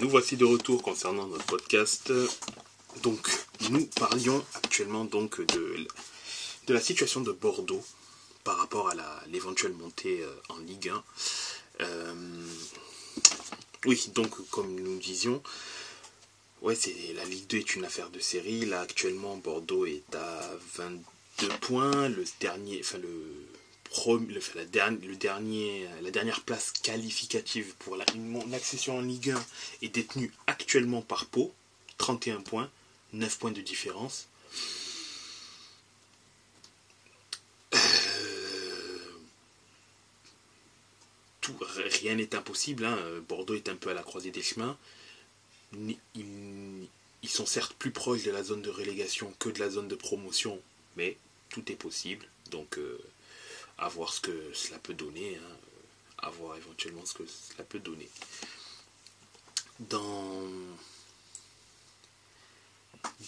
nous voici de retour concernant notre podcast. Donc, nous parlions actuellement donc de, la situation de Bordeaux par rapport à l'éventuelle montée euh, en Ligue 1. Euh, oui, donc comme nous disions, ouais, la Ligue 2 est une affaire de série. Là actuellement, Bordeaux est à 22 points. Le dernier, enfin le le, la, dernière, dernier, la dernière place qualificative pour la, une, accession en Ligue 1 est détenue actuellement par Pau, 31 points, 9 points de différence. Euh, rien n'est impossible, hein. Bordeaux est un peu à la croisée des chemins. Ils, ils sont certes plus proches de la zone de relégation que de la zone de promotion, mais tout est possible. Donc euh, à voir ce que cela peut donner, hein, à voir éventuellement ce que cela peut donner. Dans,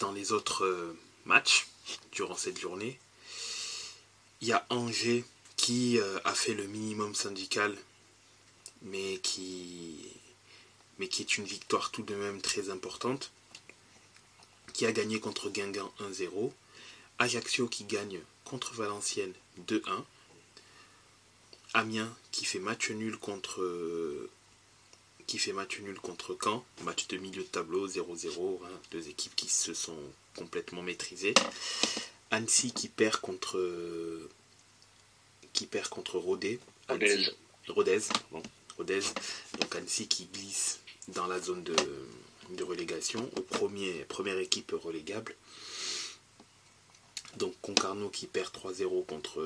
dans les autres euh, matchs durant cette journée, il y a Angers qui euh, a fait le minimum syndical, mais qui, mais qui est une victoire tout de même très importante, qui a gagné contre Guingamp 1-0, Ajaccio qui gagne contre Valenciennes 2-1, Amiens qui fait match nul contre qui fait match nul contre Caen, match de milieu de tableau 0-0, hein, deux équipes qui se sont complètement maîtrisées. Annecy qui perd contre qui perd contre Rodez. Rodez. Rodez, Rodez. Donc Annecy qui glisse dans la zone de, de relégation au premier première équipe relégable. Donc Concarneau qui perd 3-0 contre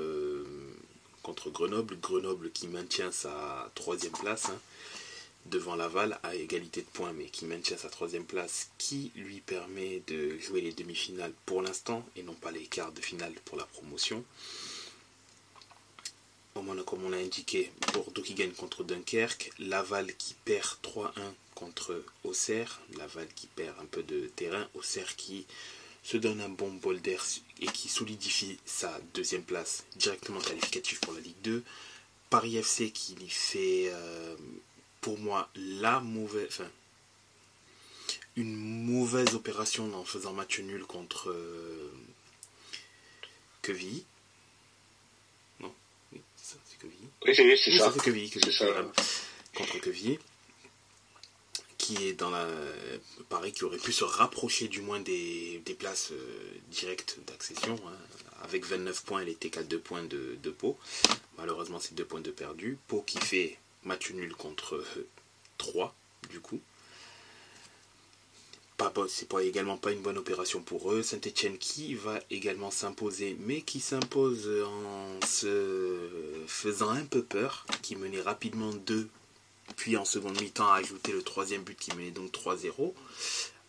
contre Grenoble. Grenoble qui maintient sa troisième place hein, devant Laval à égalité de points, mais qui maintient sa troisième place, qui lui permet de jouer les demi-finales pour l'instant et non pas les quarts de finale pour la promotion. Comme on l'a indiqué, Bordeaux qui gagne contre Dunkerque, Laval qui perd 3-1 contre Auxerre, Laval qui perd un peu de terrain, Auxerre qui se donne un bon bol d'air et qui solidifie sa deuxième place directement qualificative pour la Ligue 2. Paris FC qui fait euh, pour moi la mauvaise, enfin, une mauvaise opération en faisant match nul contre euh, Non, oui, c'est ça, c'est Quevilly. Oui, c'est oui, ça. C'est Quevilly que je contre Quevilly qui est dans la. Pareil, qui aurait pu se rapprocher du moins des, places euh, directes d'accession. Hein. Avec 29 points, elle était qu'à 2 points de, de Pau. Malheureusement, c'est 2 points de perdu. Pau qui fait match nul contre 3, euh, du coup. C'est pas également pas une bonne opération pour eux. Saint-Etienne qui va également s'imposer, mais qui s'impose en se faisant un peu peur, qui menait rapidement 2 puis en seconde mi-temps a ajouté le troisième but qui menait donc 3-0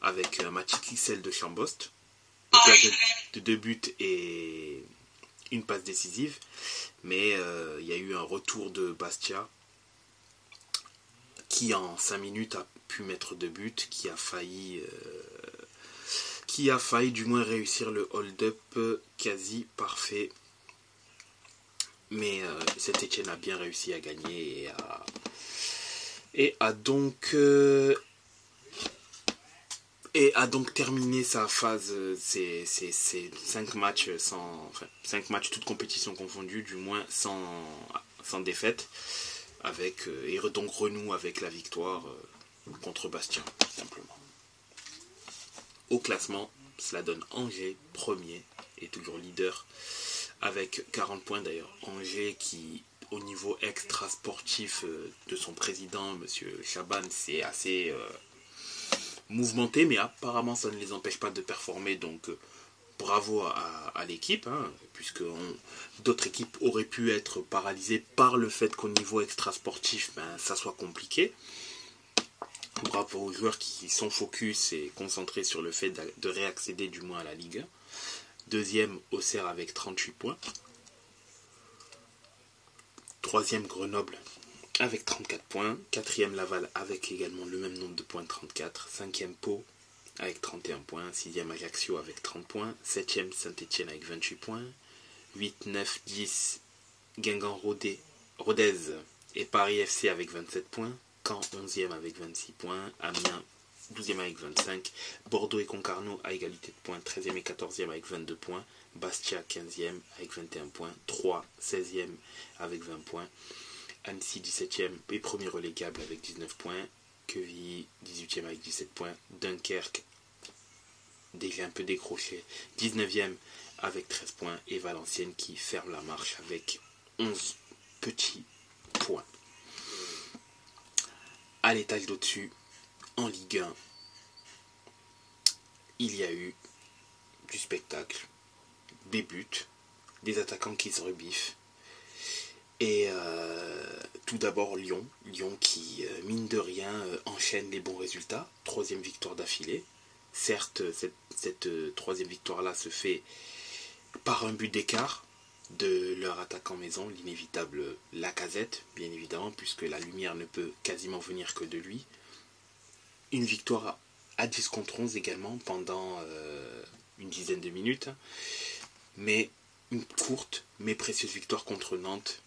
avec un match XL de Chambost. De, deux buts et une passe décisive. Mais euh, il y a eu un retour de Bastia qui en 5 minutes a pu mettre deux buts, qui a failli euh, qui a failli du moins réussir le hold-up quasi parfait. Mais euh, cet Etienne a bien réussi à gagner et à, et a donc euh, et a donc terminé sa phase ses, cinq matchs sans enfin, cinq matchs toutes compétitions confondues du moins sans sans défaite avec euh, et donc renoue avec la victoire euh, contre Bastien simplement. Au classement cela donne Angers premier et toujours leader avec 40 points d'ailleurs. Angers qui au niveau extra sportif euh, de son président, Monsieur Chaban, c'est assez euh, mouvementé, mais apparemment ça ne les empêche pas de performer. Donc euh, bravo à, l'équipe, hein, puisque d'autres équipes auraient pu être paralysées par le fait qu'au niveau extra sportif, ben, ça soit compliqué. Bravo aux joueurs qui sont focus et concentrés sur le fait de réaccéder du moins à la Ligue 1. Deuxième, Auxerre avec 38 points. Troisième Grenoble avec 34 points. Quatrième Laval avec également le même nombre de points, 34. Cinquième Pau avec 31 points. Sixième Ajaccio avec 30 points. Septième Saint-Etienne avec 28 points. 8, 9, 10 Guingamp Rodez et Paris FC avec 27 points. Caen 11e avec 26 points, Amiens 12e avec 25, Bordeaux et Concarneau à égalité de points, 13e et 14e avec 22 points, Bastia 15e avec 21 points, 3 16e avec 20 points, Annecy 17e et premier relégable avec 19 points, Quevilly 18e avec 17 points, Dunkerque déjà un peu décroché 19e avec 13 points. Et Valenciennes qui ferme la marche avec 11 petits points. À l'étage d'au-dessus, en Ligue 1, il y a eu du spectacle, des buts, des attaquants qui se rebiffent. Et euh, tout d'abord Lyon, Lyon qui, euh, mine de rien, euh, enchaîne les bons résultats. Troisième victoire d'affilée. Certes, cette, troisième victoire-là se fait par un but d'écart de leur attaquant maison, l'inévitable Lacazette, bien évidemment, puisque la lumière ne peut quasiment venir que de lui. Une victoire à 10 contre 11 également pendant une dizaine de minutes. Mais une courte mais précieuse victoire contre Nantes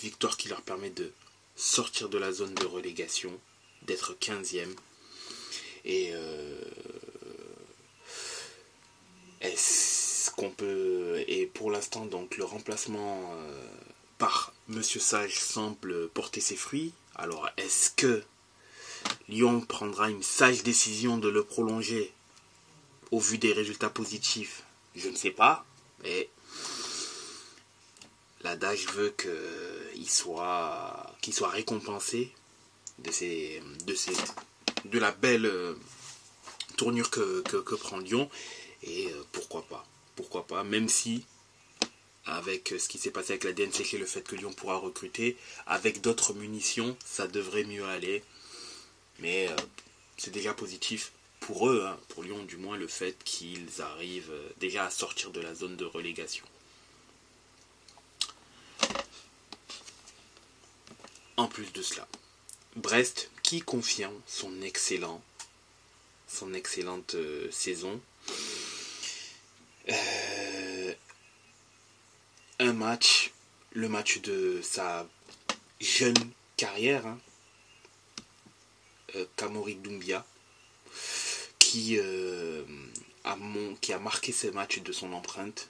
Victoire qui leur permet de sortir de la zone de relégation, d'être 15e. Et euh, est-ce qu'on peut. Et pour l'instant, donc, le remplacement euh, par Monsieur Sage semble porter ses fruits. Alors, est-ce que Lyon prendra une sage décision de le prolonger au vu des résultats positifs? Je ne sais pas. Mais l'adage veut qu'il soit, récompensé de, la belle euh, tournure que, prend Lyon. Et euh, pourquoi pas Pourquoi pas Même si, avec ce qui s'est passé avec la DNCG, le fait que Lyon pourra recruter, avec d'autres munitions, ça devrait mieux aller. Mais euh, c'est déjà positif pour eux, hein, pour Lyon du moins, le fait qu'ils arrivent déjà à sortir de la zone de relégation. En plus de cela, Brest qui confirme son excellent, son excellente euh, saison. Euh, un match, le match de sa jeune carrière, hein, euh, Kamori Doumbia, qui, a qui a marqué ce match de son empreinte.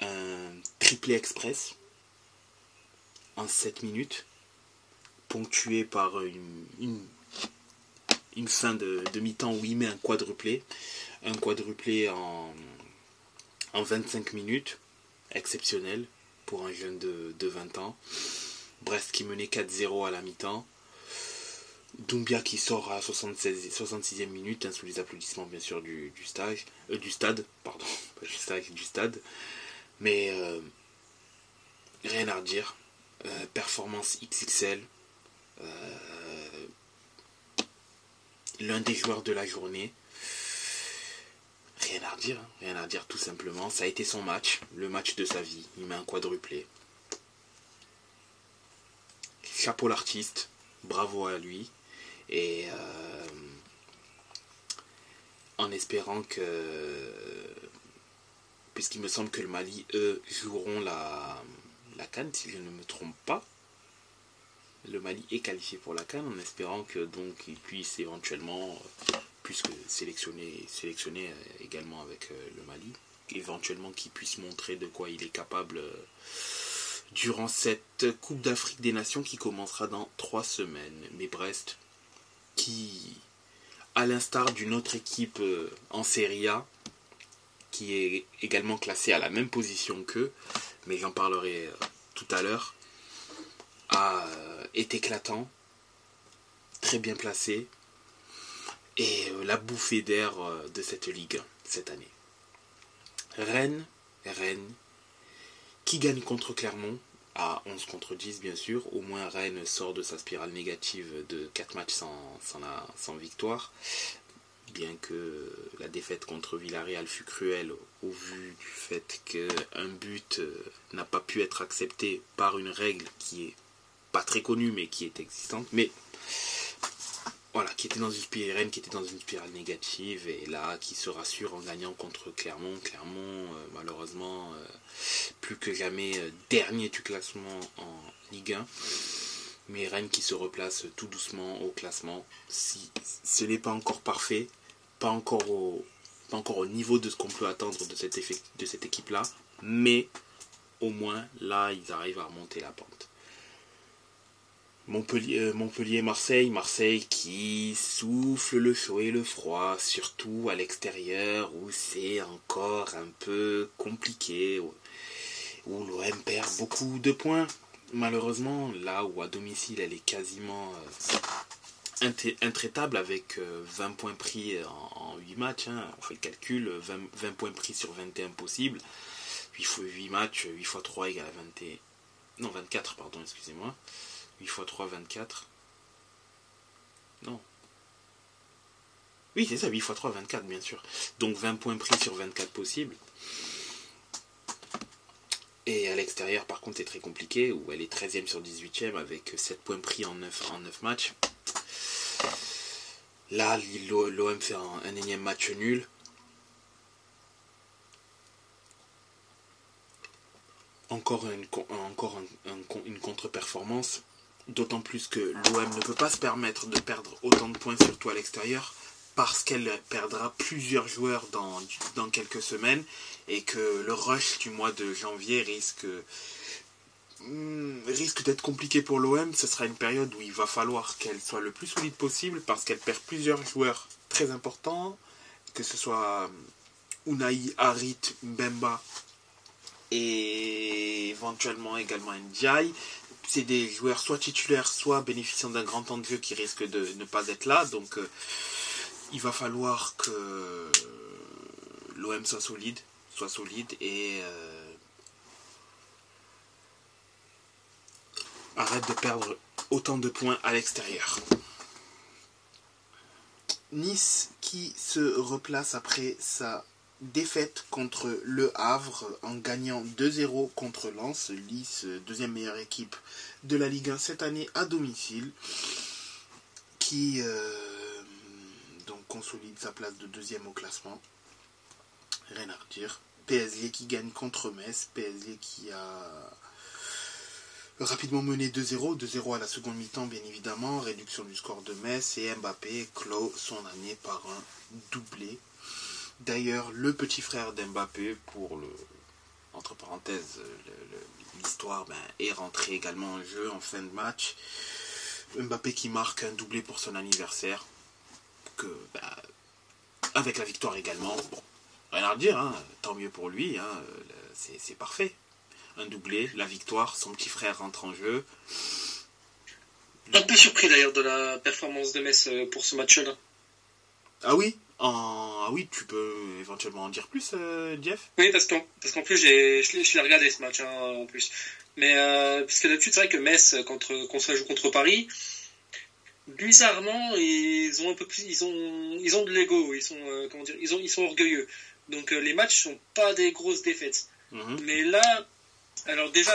Un triplé express en 7 minutes ponctué par une, fin de, mi-temps où il met un quadruplé. Un quadruplé en, en 25 minutes, exceptionnel pour un jeune de, 20 ans. Brest qui menait 4-0 à la mi-temps. Doumbia qui sort à 76, 66e minute, hein, sous les applaudissements bien sûr du, euh, du stade, pardon, pas du stade. Mais euh, rien à redire. Euh, performance XXL, euh, l'un des joueurs de la journée. Rien à redire, hein. rien à dire tout simplement. Ça a été son match, le match de sa vie. Il met un quadruplé. Chapeau l'artiste, bravo à lui. Et euh, en espérant que, puisqu'il me semble que le Mali, eux, joueront la, la canne, si je ne me trompe pas le Mali est qualifié pour la Cannes en espérant que donc il puisse éventuellement, puisque sélectionner, sélectionner euh, également avec euh, le Mali, éventuellement qu'il puisse montrer de quoi il est capable durant cette Coupe d'Afrique des Nations qui commencera dans trois semaines. Mais Brest, qui, à l'instar d'une autre équipe en Serie A, qui est également classée à la même position qu'eux, mais j'en parlerai tout à l'heure, euh, est éclatant, très bien placé, et euh, la bouffée d'air euh, de cette ligue cette année. Rennes, Rennes, qui gagne contre Clermont, à 11 contre 10 bien sûr, au moins Rennes sort de sa spirale négative de 4 matchs sans, sans, victoire, bien que la défaite contre Villarreal fut cruelle au vu du fait qu'un but n'a pas pu être accepté par une règle qui est pas très connue, mais qui est existante, mais voilà, qui était dans une spirale, qui était dans une spirale négative, et là, qui se rassure en gagnant contre Clermont. Clermont, euh, malheureusement, euh, plus que jamais euh, dernier du classement en Ligue 1. mais Rennes qui se replace tout doucement au classement. Si ce n'est pas encore parfait, pas encore au, niveau de ce qu'on peut attendre de cette, de cette équipe-là, mais au moins là, ils arrivent à remonter la pente. Montpellier, euh, Montpellier, Marseille, Marseille qui souffle le chaud et le froid, surtout à l'extérieur où c'est encore un peu compliqué, où l'OM perd beaucoup de points. Malheureusement, là où à domicile elle est quasiment euh, intraitable avec 20 euh, points pris en, 8 matchs, hein. on fait le calcul, 20, points pris sur 21 possibles, 8, fois 8 matchs, 8 fois 3 égale à 21, non 24 pardon, excusez-moi. 8 x 3, 24. Non. Oui, c'est ça, 8 x 3, 24, bien sûr. Donc 20 points pris sur 24 possibles. Et à l'extérieur, par contre, c'est très compliqué, où elle est 13e sur 18e avec 7 points pris en 9, en 9 matchs. Là, l'OM fait un, énième match nul. Encore une, encore une contre-performance. D'autant plus que l'OM ne peut pas se permettre de perdre autant de points, surtout à l'extérieur, parce qu'elle perdra plusieurs joueurs dans, quelques semaines et que le rush du mois de janvier risque, hmm, d'être compliqué pour l'OM. Ce sera une période où il va falloir qu'elle soit le plus solide possible parce qu'elle perd plusieurs joueurs très importants, que ce soit Unai, Harit, Mbemba et éventuellement également Ndiaye c'est des joueurs soit titulaires, soit bénéficiant d'un grand temps de jeu qui risquent de ne pas être là. Donc euh, il va falloir que l'OM soit solide, soit solide et euh, arrête de perdre autant de points à l'extérieur. Nice qui se replace après sa défaite contre Le Havre en gagnant 2-0 contre Lens, Nice, deuxième meilleure équipe de la Ligue 1 cette année à domicile, qui euh, donc consolide sa place de deuxième au classement. Rien à redire. PSG qui gagne contre Metz, PSG qui a rapidement mené 2-0, 2-0 à la seconde mi-temps bien évidemment, réduction du score de Metz et Mbappé clôt son année par un doublé D'ailleurs, le petit frère d'Mbappé, pour le, entre parenthèses, l'histoire, ben, est rentré également en jeu en fin de match. Mbappé qui marque un doublé pour son anniversaire. Que, ben, avec la victoire également, bon, rien à dire, hein, tant mieux pour lui, hein, c'est parfait. Un doublé, la victoire, son petit frère rentre en jeu. Un peu surpris d'ailleurs de la performance de Metz euh, pour ce match-là? Ah oui? Ah oui, tu peux éventuellement en dire plus, euh, Jeff? Oui, parce qu'en parce plus, j'ai, je, l'ai regardé ce match, hein, en plus. Mais euh, parce que d'habitude, c'est vrai que Metz, contre, quand ça joue contre Paris, bizarrement, ils ont un peu plus, ils ont, ils ont de l'ego, ils sont, euh, comment dire, ils ont, ils sont orgueilleux. Donc les matchs sont pas des grosses défaites. Mhm. Mais là, alors déjà,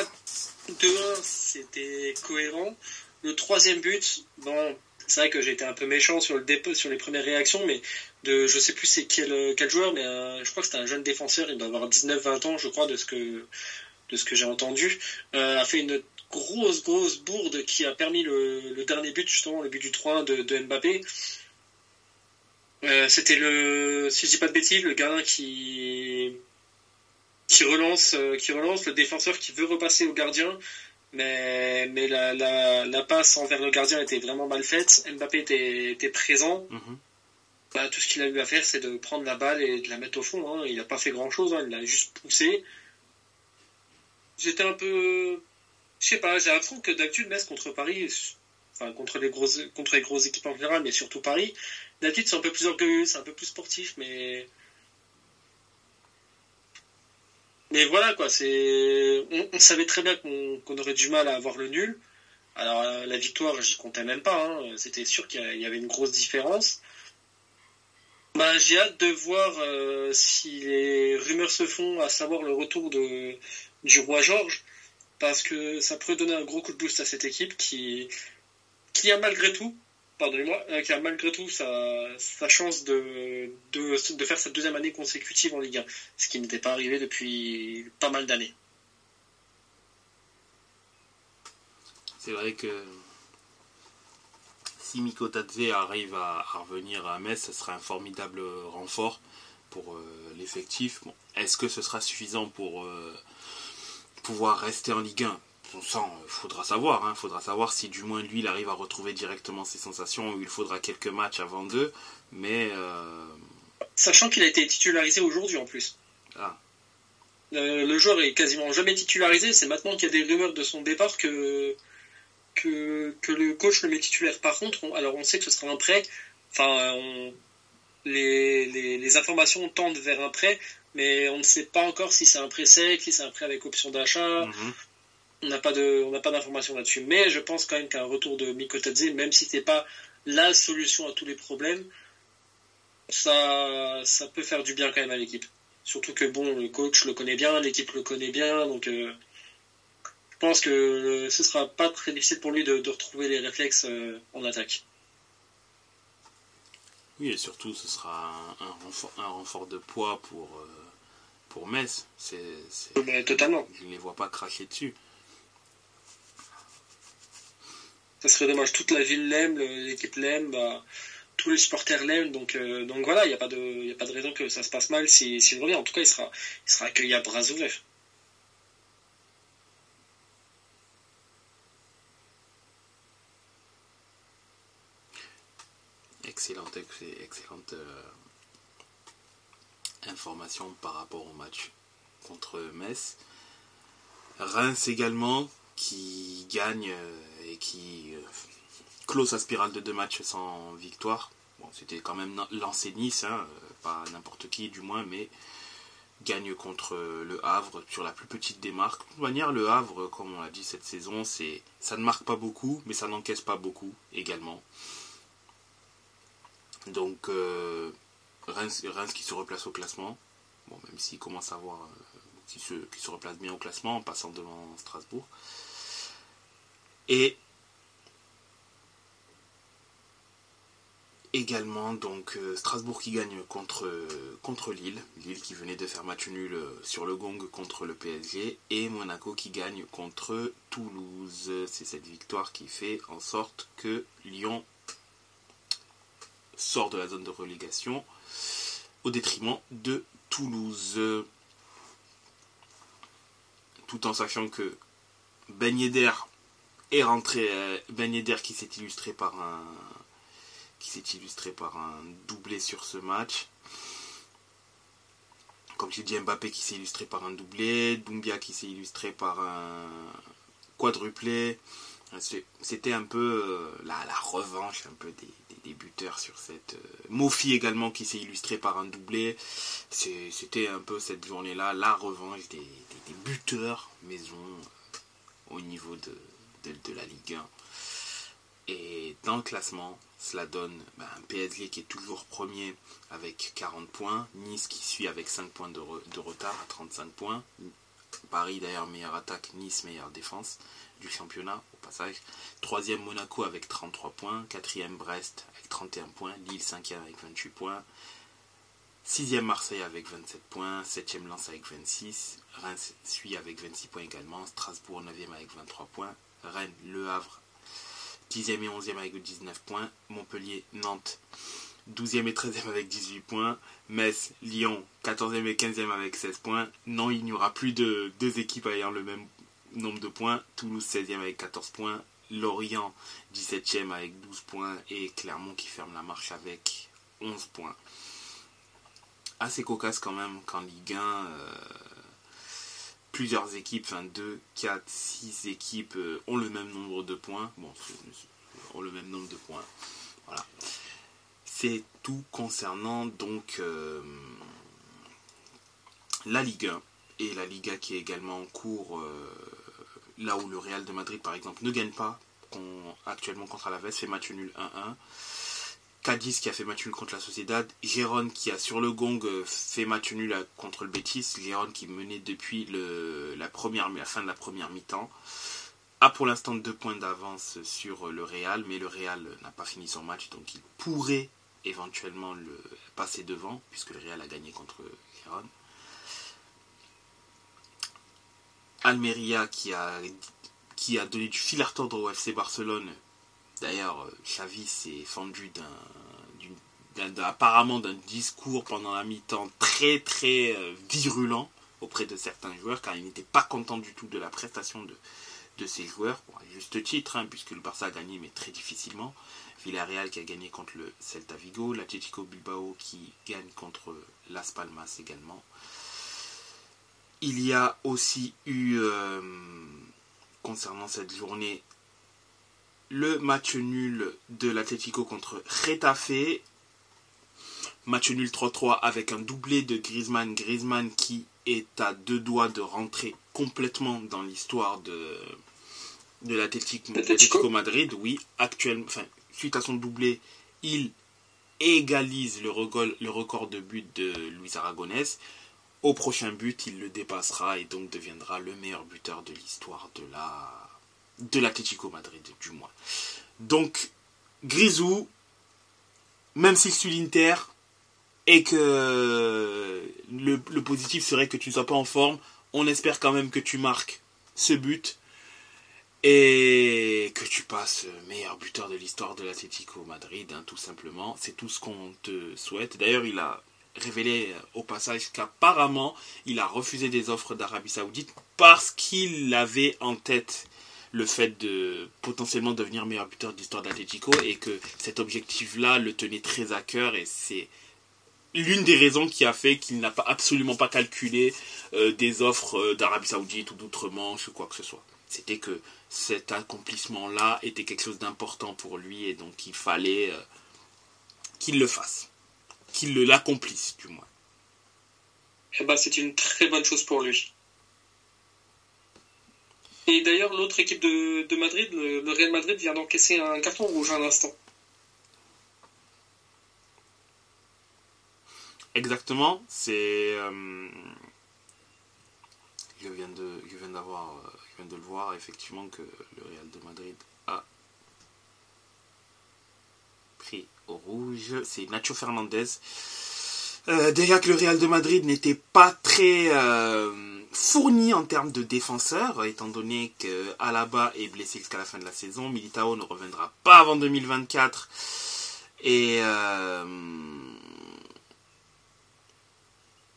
2-1, c'était cohérent. Le troisième but, bon, c'est vrai que été un peu méchant sur, le sur les premières réactions, mais de, je sais plus c'est quel, quel joueur, mais euh, je crois que c'était un jeune défenseur, il doit avoir 19-20 ans, je crois, de ce que, de ce que j'ai entendu, euh, a fait une grosse, grosse bourde qui a permis le, dernier but, justement, le but du 3 de, Mbappé. Euh, c'était le, si je dis pas de bêtises, le gardien qui, qui relance, qui relance, le défenseur qui veut repasser au gardien, mais, mais la, la, la, passe envers le gardien était vraiment mal faite. Mbappé était, était présent. Mhm. Bah, tout ce qu'il a eu à faire, c'est de prendre la balle et de la mettre au fond. Hein. Il n'a pas fait grand chose, hein. il l'a juste poussé. J'étais un peu. Je sais pas, j'ai l'impression que d'habitude, Metz contre Paris, enfin contre les, grosses, contre les grosses équipes en général, mais surtout Paris, d'habitude c'est un peu plus orgueilleux, c'est un peu plus sportif, mais Mais voilà, quoi, c'est. On, savait très bien qu'on aurait du mal à avoir le nul. Alors, euh, la victoire, j'y comptais même pas. Hein. C'était sûr qu'il y avait une grosse différence. Bah, j'ai hâte de voir euh, si les rumeurs se font, à savoir le retour de, du roi Georges, parce que ça pourrait donner un gros coup de boost à cette équipe qui, qui a malgré tout pardonnez-moi, euh, qui a malgré tout sa, chance de, faire sa deuxième année consécutive en Ligue 1, ce qui n'était pas arrivé depuis pas mal d'années. C'est vrai que si Mikotadze arrive à, revenir à Metz, ce sera un formidable renfort pour l'effectif. Bon, Est-ce que ce sera suffisant pour pouvoir rester en Ligue 1 il faudra savoir. Il hein. faudra savoir si du moins lui, il arrive à retrouver directement ses sensations ou il faudra quelques matchs avant d'eux. Mais. Euh, Sachant qu'il a été titularisé aujourd'hui en plus. Ah. Euh, le joueur est quasiment jamais titularisé. C'est maintenant qu'il y a des rumeurs de son départ que, que, le coach le met titulaire. Par contre, alors on sait que ce sera un prêt. Enfin, les, les, informations tendent vers un prêt, mais on ne sait pas encore si c'est un prêt sec, si c'est un prêt avec option d'achat. Mhm. On n'a pas de, on n'a pas d'informations là-dessus. Mais je pense quand même qu'un retour de Mikotadze, même si c'est pas la solution à tous les problèmes, ça, ça peut faire du bien quand même à l'équipe. Surtout que bon, le coach le connaît bien, l'équipe le connaît bien, donc euh, je pense que ce sera pas très difficile pour lui de, retrouver les réflexes euh, en attaque. Oui, et surtout, ce sera un, renfort, un renfort, de poids pour, euh, pour Metz. C'est, totalement. Je ne les vois pas cracher dessus ça serait dommage. Toute la ville l'aime, l'équipe l'aime, bah, tous les supporters l'aiment, donc, euh, donc voilà, il n'y a, pas de, a pas de raison que ça se passe mal s'il si, revient. En tout cas, il sera, il sera accueilli à bras ouverts. Excellente, excellente euh, information par rapport au match contre Metz. Reims également, qui gagne euh, et qui euh, close sa spirale de deux matchs sans victoire. Bon, c'était quand même lancé Nice, hein, euh, pas n'importe qui du moins, mais gagne contre le Havre sur la plus petite des marques. De toute manière, le Havre, comme on l'a dit cette saison, c'est ça ne marque pas beaucoup, mais ça n'encaisse pas beaucoup également. Donc Reims, qui se replace au classement, bon, même s'il commence à voir qui, se, qui se replace bien au classement en passant devant Strasbourg. Et également donc euh, Strasbourg qui gagne contre, contre Lille, Lille qui venait de faire match nul euh, sur le gong contre le PSG, et Monaco qui gagne contre Toulouse. C'est cette victoire qui fait en sorte que Lyon sort de la zone de relégation au détriment de Toulouse. Tout en sachant que Ben Yedder est rentré euh, Ben qui s'est illustré par un qui s'est illustré par un doublé sur ce match. Comme tu dis, Mbappé qui s'est illustré par un doublé, Doumbia qui s'est illustré par un quadruplé. C'était un peu euh, la, la, revanche un peu des, des, buteurs sur cette... Euh, Mofi également qui s'est illustré par un doublé. C'était un peu cette journée-là, la revanche des, des buteurs maison au niveau de, de, la Ligue 1. Et dans le classement, cela donne ben, un PSG qui est toujours premier avec 40 points, Nice qui suit avec 5 points de, retard à 35 points, Paris d'ailleurs meilleure attaque, Nice meilleure défense du championnat au passage, troisième Monaco avec 33 points, quatrième Brest avec 31 points, Lille 5 avec 28 points, sixième Marseille avec 27 points, septième Lens avec 26, Reims suit avec 26 points également, Strasbourg 9e avec 23 points, Rennes, Le Havre, 10e et 11e avec 19 points, Montpellier, Nantes, 12e et 13e avec 18 points, Metz, Lyon, 14e et 15e avec 16 points. Non, il n'y aura plus de deux équipes ayant le même nombre de points, Toulouse 16e avec 14 points, Lorient 17e avec 12 points. Et Clermont qui ferme la marche avec 11 points. Assez cocasse quand même qu'en Ligue 1, plusieurs équipes, enfin 2, 4, 6 équipes euh, ont le même nombre de points. Bon, ont le même nombre de points. Voilà. C'est tout concernant donc euh, la Ligue 1 et la Liga qui est également en cours euh, là où le Real de Madrid par exemple ne gagne pas actuellement contre Alaves fait match nul 1-1 Cadiz qui a fait match nul contre la Sociedad, Gérone qui a sur le gong euh, fait match nul contre le Betis, Gérone qui menait depuis le, la, première, fin de la première mi-temps, a pour l'instant deux points d'avance sur le Real, mais le Real n'a pas fini son match, donc il pourrait éventuellement le passer devant, puisque le Real a gagné contre Gérone. Almeria qui a, qui a donné du fil à retordre au FC Barcelone D'ailleurs, Xavi s'est fendu d'un, apparemment d'un discours pendant la mi-temps très très virulent auprès de certains joueurs car il n'était pas content du tout de la prestation de, de ses joueurs, juste titre, hein, puisque le Barça a gagné mais très difficilement. Villarreal qui a gagné contre le Celta Vigo, l'Atletico Bilbao qui gagne contre Las Palmas également. Il y a aussi eu, euh, concernant cette journée, le match nul de l'Atletico contre Retafe. Match nul 3-3 avec un doublé de Griezmann. Griezmann qui est à deux doigts de rentrer complètement dans l'histoire de, de l'Atlético Madrid. Oui, actuellement, enfin, suite à son doublé, il égalise le record, le record de but de Luis Aragonès. Au prochain but, il le dépassera et donc deviendra le meilleur buteur de l'histoire de la de l'Atlético Madrid, du moins. Donc, Grisou, même s'il suit l'Inter, et que le, positif serait que tu ne sois pas en forme, on espère quand même que tu marques ce but et que tu passes meilleur buteur de l'histoire de l'Atlético Madrid, hein, tout simplement. C'est tout ce qu'on te souhaite. D'ailleurs, il a révélé au passage qu'apparemment, il a refusé des offres d'Arabie Saoudite parce qu'il avait en tête le fait de potentiellement devenir meilleur buteur de l'histoire d'Atlético et que cet objectif-là le tenait très à cœur et c'est l'une des raisons qui a fait qu'il n'a pas absolument pas calculé euh, des offres euh, d'Arabie Saoudite ou d'outre-Manche ou quoi que ce soit. C'était que cet accomplissement-là était quelque chose d'important pour lui et donc il fallait euh, qu'il le fasse, qu'il l'accomplisse du moins. Eh ben, c'est une très bonne chose pour lui. Et d'ailleurs, l'autre équipe de, Madrid, le, Real Madrid, vient d'encaisser un carton rouge à l'instant. Exactement, c'est. Euh, je viens de, je viens d'avoir euh, de le voir effectivement que le Real de Madrid a pris au rouge. C'est Nacho Fernandez. Euh, déjà que le Real de Madrid n'était pas très euh, fourni en termes de défenseurs, étant donné que Alaba est blessé jusqu'à la fin de la saison, Militao ne reviendra pas avant 2024 et euh,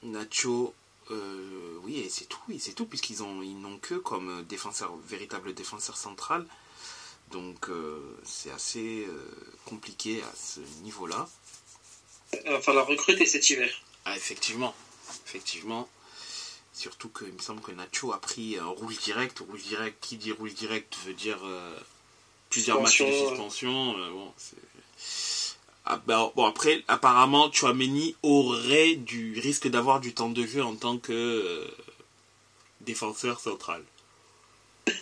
Nacho euh, oui, c'est tout, c'est tout, puisqu'ils ont, ils n'ont que comme défenseur, véritable défenseur central. Donc c'est assez compliqué à ce niveau-là. Il va falloir recruter cet hiver. Ah, effectivement, effectivement. Surtout qu'il me semble que Nacho a pris un rouge direct. Rouge direct, qui dit rouge direct veut dire plusieurs matchs de suspension. bon, c'est ah, ben, bon, après, apparemment, Chouameni aurait du risque d'avoir du temps de jeu en tant que euh, défenseur central.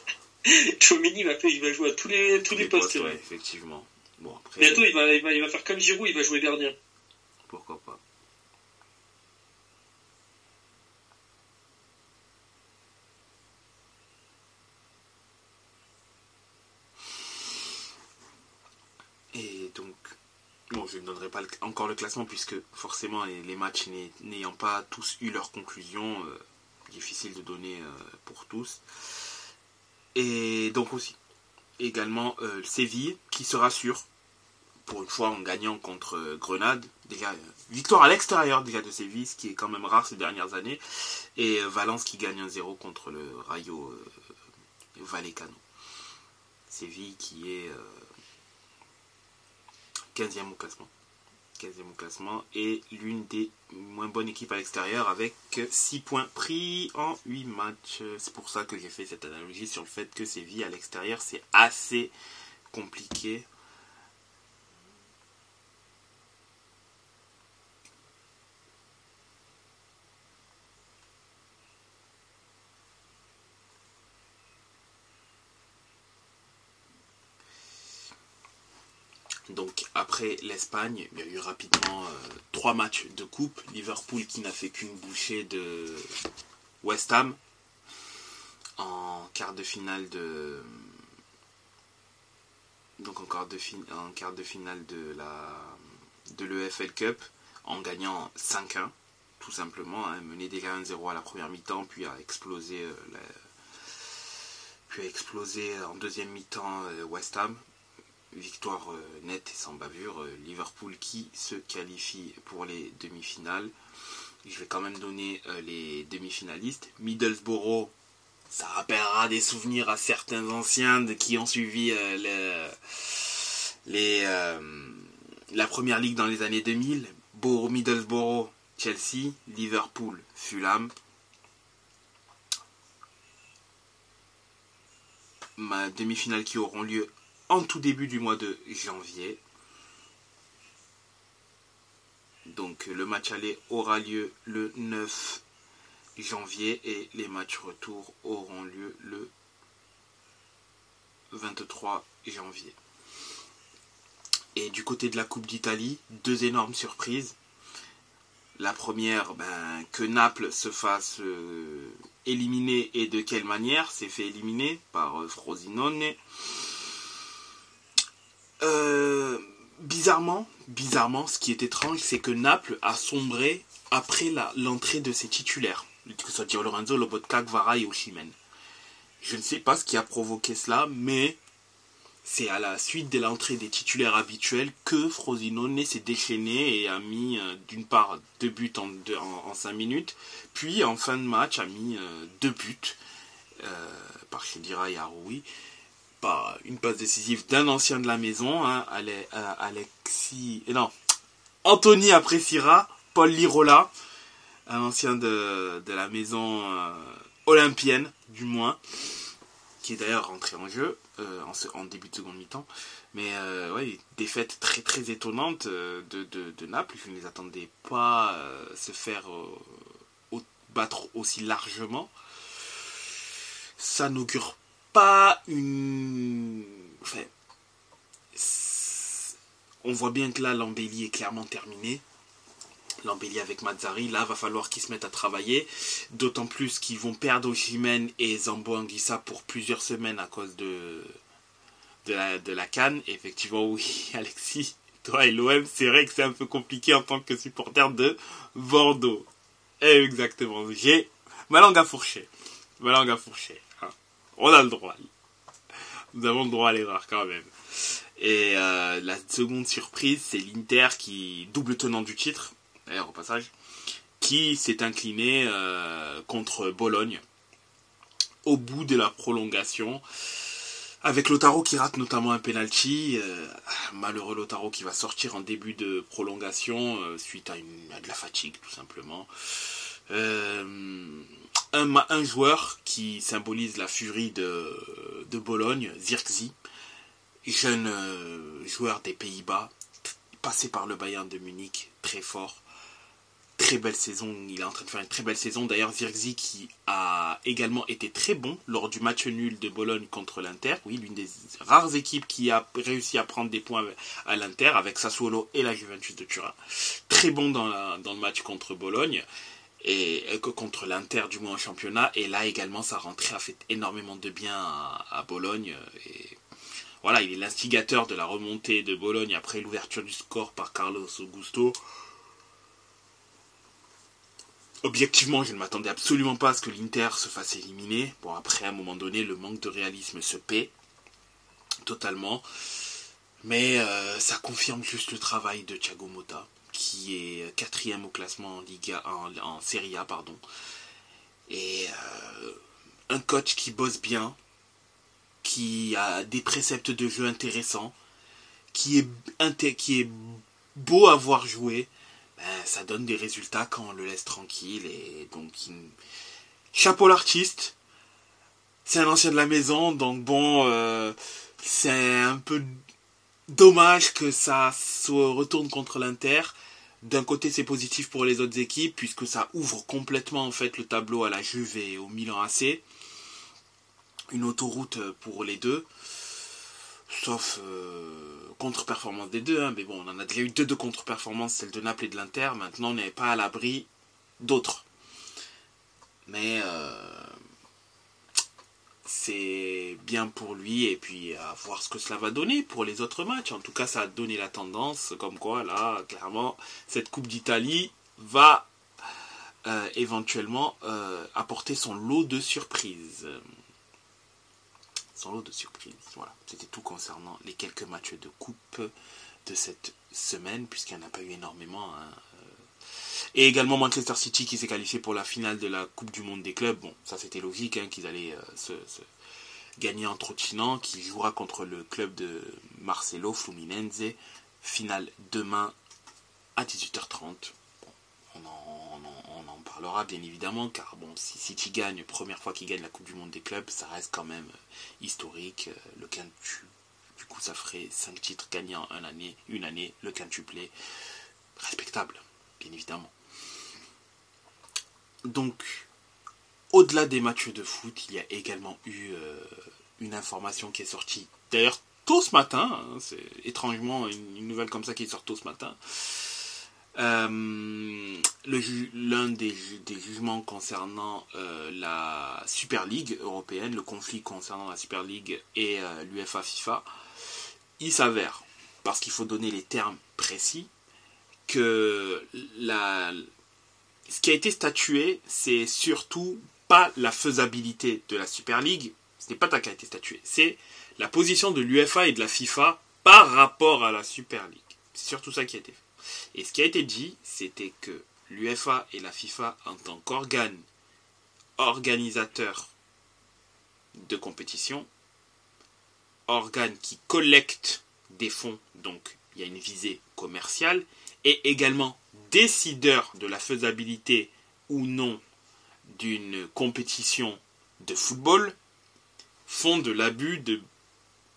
Chouameni, va, il va jouer à tous les, tous, les, postes. effectivement. Bon, après, Bientôt, il va, il, va, il va faire comme Giroud, il va jouer gardien. Pourquoi pas. Bon, je ne donnerai pas encore le classement puisque forcément les, matchs n'ayant pas tous eu leur conclusion, euh, difficile de donner euh, pour tous. Et donc aussi, également euh, Séville qui se rassure pour une fois en gagnant contre Grenade. Déjà, victoire à l'extérieur déjà de Séville, ce qui est quand même rare ces dernières années. Et Valence qui gagne 1-0 contre le Rayo Vallecano. Séville qui est 15e au classement. 15e au classement et l'une des moins bonnes équipes à l'extérieur avec 6 points pris en 8 matchs. C'est pour ça que j'ai fait cette analogie sur le fait que Séville à l'extérieur c'est assez compliqué Donc l'Espagne, il y a eu rapidement euh, trois matchs de coupe. Liverpool qui n'a fait qu'une bouchée de West Ham en quart de finale de donc en de, en quart de finale de la de l'EFL Cup en gagnant 5-1 tout simplement, hein, mené déjà 1-0 à la première mi-temps puis a explosé euh, puis a explosé en deuxième mi-temps euh, West Ham victoire nette et sans bavure. Liverpool qui se qualifie pour les demi-finales. Je vais quand même donner les demi-finalistes. Middlesbrough, ça rappellera des souvenirs à certains anciens qui ont suivi la première ligue dans les années 2000. Middlesbrough, Chelsea, Liverpool, Fulham, ma demi-finale qui auront lieu en tout début du mois de janvier. Donc le match aller aura lieu le 9 janvier et les matchs retour auront lieu le 23 janvier. Et du côté de la Coupe d'Italie, deux énormes surprises. La première, ben, que Naples se fasse euh, éliminer et de quelle manière s'est fait éliminer par euh, Frosinone. Euh, bizarrement, bizarrement, ce qui est étrange, c'est que Naples a sombré après l'entrée de ses titulaires, que ce soit Lorenzo, Lobotka, Gvara et Oshimen. Je ne sais pas ce qui a provoqué cela, mais c'est à la suite de l'entrée des titulaires habituels que Frosinone s'est déchaîné et a mis euh, d'une part deux buts en, cinq minutes, puis en fin de match a mis euh, deux buts par Chedira et Aroui, par une passe décisive d'un ancien de la maison, hein, Alexis, non, Anthony Apressira, Paul Lirola, un ancien de, de la maison olympienne du moins, qui est d'ailleurs rentré en jeu. Euh, en, début de seconde mi-temps. Mais euh, ouais, défaite très très étonnante euh, de, de, Naples. Je ne les attendais pas se faire battre aussi largement. Ça n'augure pas une. On voit bien que là, l'embellie est clairement terminée l'embellie avec Mazzari. Là, va falloir qu'ils se mettent à travailler. D'autant plus qu'ils vont perdre Oshimen et Zambo Anguissa pour plusieurs semaines à cause de, de la, de la canne. effectivement, oui, Alexis, toi et l'OM, c'est vrai que c'est un peu compliqué en tant que supporter de Bordeaux. Exactement. J'ai ma langue à fourcher. Ma langue à fourcher. On a le droit. Nous avons le droit à l'erreur quand même. Et euh, la seconde surprise, c'est l'Inter qui double tenant du titre au passage, qui s'est incliné euh, contre Bologne au bout de la prolongation. Avec Lotaro qui rate notamment un penalty, euh, malheureux Lotaro qui va sortir en début de prolongation suite à, une, de la fatigue tout simplement. Un, joueur qui symbolise la furie de, de Bologne, Zirkzi, jeune joueur des Pays-Bas, passé par le Bayern de Munich, très fort, très belle saison. Il est en train de faire une très belle saison. D'ailleurs, Zirkzee qui a également été très bon lors du match nul de Bologne contre l'Inter. Oui, l'une des rares équipes qui a réussi à prendre des points à l'Inter avec Sassuolo et la Juventus de Turin. Très bon dans le match contre Bologne et contre l'Inter du moins en championnat. Et là également, sa rentrée a fait énormément de bien à, à Bologne. Et voilà, il est l'instigateur de la remontée de Bologne après l'ouverture du score par Carlos Augusto objectivement, je ne m'attendais absolument pas à ce que l'Inter se fasse éliminer. Bon, après, à un moment donné, le manque de réalisme se paie totalement. Mais euh, ça confirme juste le travail de Thiago Motta, qui est quatrième au classement en, Liga, en, Serie A. Pardon. Et euh, un coach qui bosse bien, qui a des préceptes de jeu intéressants, qui est, qui est beau à voir jouer, ben, ça donne des résultats quand on le laisse tranquille. Et donc, chapeau l'artiste. C'est un ancien de la maison, donc bon, euh, c'est un peu dommage que ça se retourne contre l'Inter. D'un côté, c'est positif pour les autres équipes, puisque ça ouvre complètement en fait le tableau à la Juve et au Milan AC. Une autoroute pour les deux. Sauf euh, contre-performance des deux, hein, mais bon, on en a déjà eu deux de contre-performance, celle de Naples et de l'Inter. Maintenant, on n'est pas à l'abri d'autres. Mais euh, c'est bien pour lui, et puis à voir ce que cela va donner pour les autres matchs. En tout cas, ça a donné la tendance, comme quoi, là, clairement, cette Coupe d'Italie va euh, éventuellement apporter son lot de surprises. son lot de surprises. Voilà, c'était tout concernant les quelques matchs de coupe de cette semaine, puisqu'il n'y en a pas eu énormément. Hein. Et également Manchester City qui s'est qualifié pour la finale de la Coupe du Monde des clubs. Bon, ça c'était logique hein, qu'ils allaient euh, se, gagner en trottinant, qui jouera contre le club de Marcelo Fluminense. Finale demain à 18h30. on, en, parlera bien évidemment, car bon, si City gagne, première fois qu'il gagne la Coupe du Monde des clubs, ça reste quand même euh, historique. Euh, le quintu, du coup, ça ferait 5 titres gagnés en année, une année, le quintuplé. Respectable, bien évidemment. Donc, au-delà des matchs de foot, il y a également eu euh, une information qui est sortie. D'ailleurs, tôt ce matin, hein, c'est étrangement une, nouvelle comme ça qui sort tôt ce matin. Euh, l'un des, jugements concernant euh, la Super League européenne, le conflit concernant la Super League et l'UFA FIFA, il s'avère, parce qu'il faut donner les termes précis, que ce qui a été statué, c'est surtout pas la faisabilité de la Super League, ce n'est pas ça qui a été statué, c'est la position de l'UFA et de la FIFA par rapport à la Super League. C'est surtout ça qui a été fait. Et ce qui a été dit, c'était que l'UFA et la FIFA, en tant qu'organes organisateurs de compétition, organes qui collectent des fonds, donc il y a une visée commerciale, et également décideurs de la faisabilité ou non d'une compétition de football font de l'abus de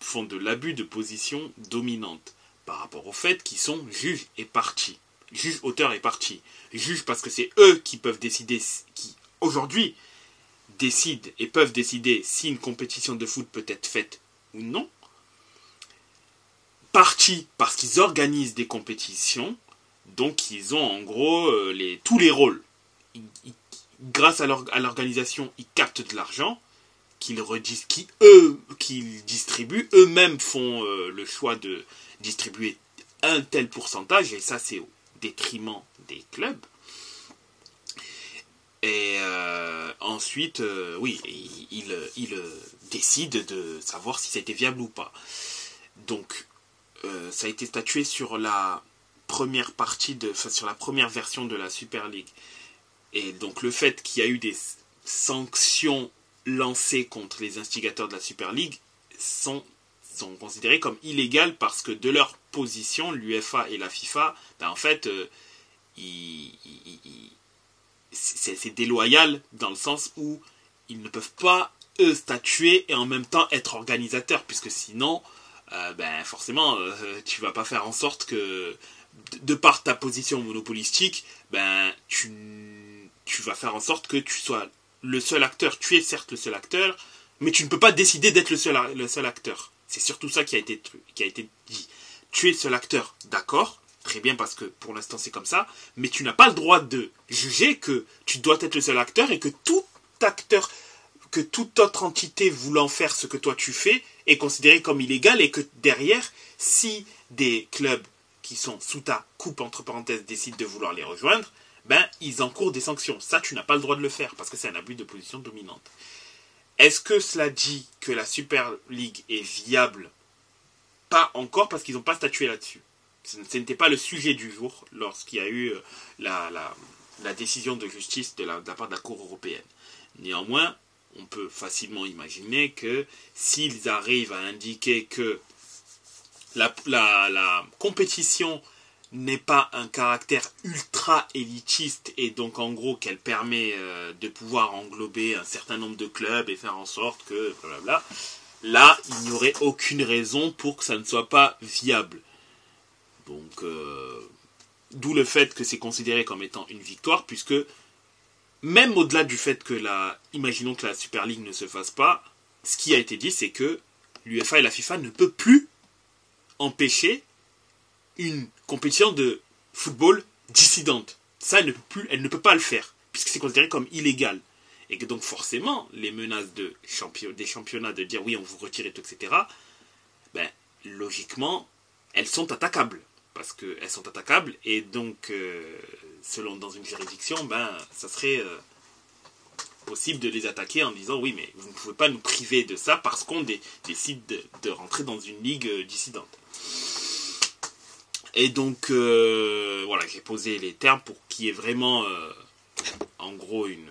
font de l'abus de position dominante par rapport au fait qu'ils sont juges et partis. Juges, auteurs et partis. Juges parce que c'est eux qui peuvent décider, qui aujourd'hui décident et peuvent décider si une compétition de foot peut être faite ou non. Partis parce qu'ils organisent des compétitions donc ils ont en gros euh, tous les rôles. grâce à l'organisation, ils captent de l'argent qu'ils qui eux qu'ils distribuent. Eux-mêmes font euh, le choix de distribuer un tel pourcentage et ça c'est au détriment des clubs. Et euh, ensuite, oui, ils il, décident de savoir si c'était viable ou pas. Donc, ça a été statué sur la première partie de, sur la première version de la Super League. Et donc le fait qu'il y a eu des sanctions lancées contre les instigateurs de la Super League sont, sont considérées comme illégales parce que de leur position, l'UFA et la FIFA, ben en fait, euh, c'est déloyal dans le sens où ils ne peuvent pas, eux, statuer et en même temps être organisateurs, puisque sinon, euh, ben forcément, euh, tu vas pas faire en sorte que de par ta position monopolistique, ben, tu, tu vas faire en sorte que tu sois le seul acteur. Tu es certes le seul acteur, mais tu ne peux pas décider d'être le seul, acteur. C'est surtout ça qui a, été, qui a été dit. Tu es le seul acteur, d'accord, très bien parce que pour l'instant c'est comme ça, mais tu n'as pas le droit de juger que tu dois être le seul acteur et que tout acteur, que toute autre entité voulant faire ce que toi tu fais est considéré comme illégal et que derrière, si des clubs qui sont sous ta coupe, entre parenthèses, décident de vouloir les rejoindre, ben, ils encourent des sanctions. Ça, tu n'as pas le droit de le faire parce que c'est un abus de position dominante. Est-ce que cela dit que la Super League est viable? Pas encore parce qu'ils n'ont pas statué là-dessus. Ce n'était pas le sujet du jour lorsqu'il y a eu euh, la, décision de justice de la part de la Cour européenne. Néanmoins, on peut facilement imaginer que s'ils arrivent à indiquer que la, compétition n'est pas un caractère ultra élitiste et donc en gros qu'elle permet euh, de pouvoir englober un certain nombre de clubs et faire en sorte que blablabla, là il n'y aurait aucune raison pour que ça ne soit pas viable. Donc euh, d'où le fait que c'est considéré comme étant une victoire puisque même au-delà du fait que la imaginons que la Super League ne se fasse pas, ce qui a été dit c'est que l'UEFA et la FIFA ne peuvent plus empêcher une compétition de football dissidente. Ça, elle ne peut, plus, elle ne peut pas le faire, puisque c'est considéré comme illégal. Et que donc forcément, les menaces de des championnats de dire oui, on vous retire et tout, etc., ben, logiquement, elles sont attaquables. Parce qu'elles sont attaquables, et donc, euh, selon dans une juridiction, ben, ça serait euh, possible de les attaquer en disant oui, mais vous ne pouvez pas nous priver de ça parce qu'on décide de, rentrer dans une ligue euh, dissidente. Et donc, euh, voilà, j'ai posé les termes pour qu'il y ait vraiment, euh, en gros, une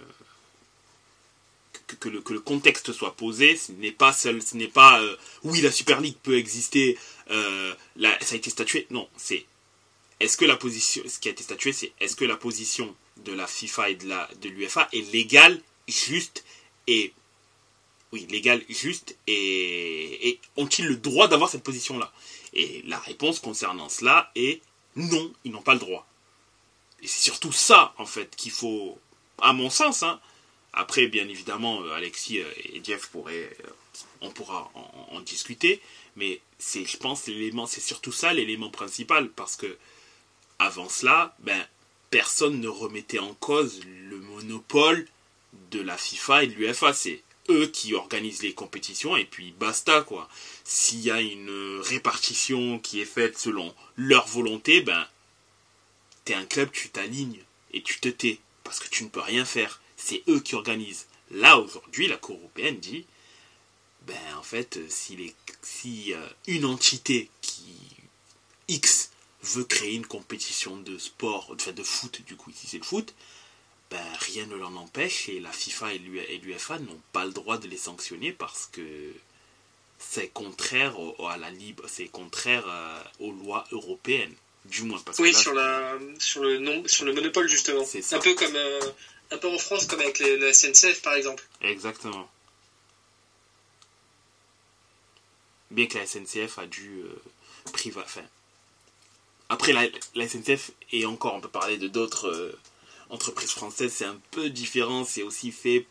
que, le, que, le, contexte soit posé. Ce n'est pas seul, ce n'est pas oui, la Super League peut exister, ça a été statué. Non, c'est est-ce que la position, ce qui a été statué, c'est est-ce que la position de la FIFA et de la de l'UFA est légale juste et oui, légal, juste et, ont-ils le droit d'avoir cette position-là? Et la réponse concernant cela est non, ils n'ont pas le droit. Et c'est surtout ça, en fait, qu'il faut, à mon sens, hein. après, bien évidemment, euh, Alexis euh, et Jeff pourraient, euh, on pourra en, discuter, mais c'est, je pense, l'élément, c'est surtout ça l'élément principal, parce que avant cela, ben, personne ne remettait en cause le monopole de la FIFA et de l'UFA. C'est eux qui organisent les compétitions et puis basta quoi. S'il y a une répartition qui est faite selon leur volonté, ben t'es un club, tu t'alignes et tu te tais parce que tu ne peux rien faire. C'est eux qui organisent. Là aujourd'hui, la Cour européenne dit ben en fait si, les, si euh, une entité qui X veut créer une compétition de sport, enfin de foot du coup ici c'est le foot, ben, rien ne l'en empêche et la FIFA et l'UFA n'ont pas le droit de les sanctionner parce que c'est contraire à la libre, c'est contraire euh, aux lois européennes, du moins. Parce oui, sur, la, sur, le non, sur le monopole justement. C'est Un peu comme euh, un peu en France comme avec le SNCF par exemple. Exactement. Bien que la SNCF a dû euh, priver. Enfin, après la, la, SNCF et encore on peut parler de d'autres entreprise française, c'est un peu différent. C'est aussi fait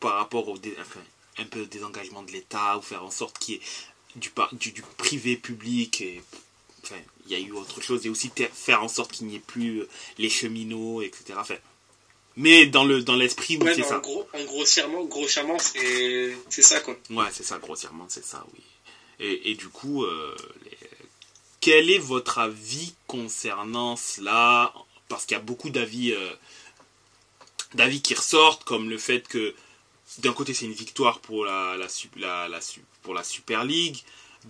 par rapport au enfin, un peu des engagements de l'État ou faire en sorte qu'il y ait du, du, du, privé public. Et, enfin, il y a eu autre chose. Et aussi faire en sorte qu'il n'y ait plus euh, les cheminots, etc. Enfin, mais dans le dans l'esprit, oui, c'est ça. En, gros, en grossièrement, grossièrement c'est ça, quoi. Ouais, c'est ça, grossièrement, c'est ça, oui. Et, et du coup, euh, quel est votre avis concernant cela parce qu'il y a beaucoup d'avis euh, d'avis qui ressortent, comme le fait que d'un côté c'est une victoire pour la, la, la, pour la Super League,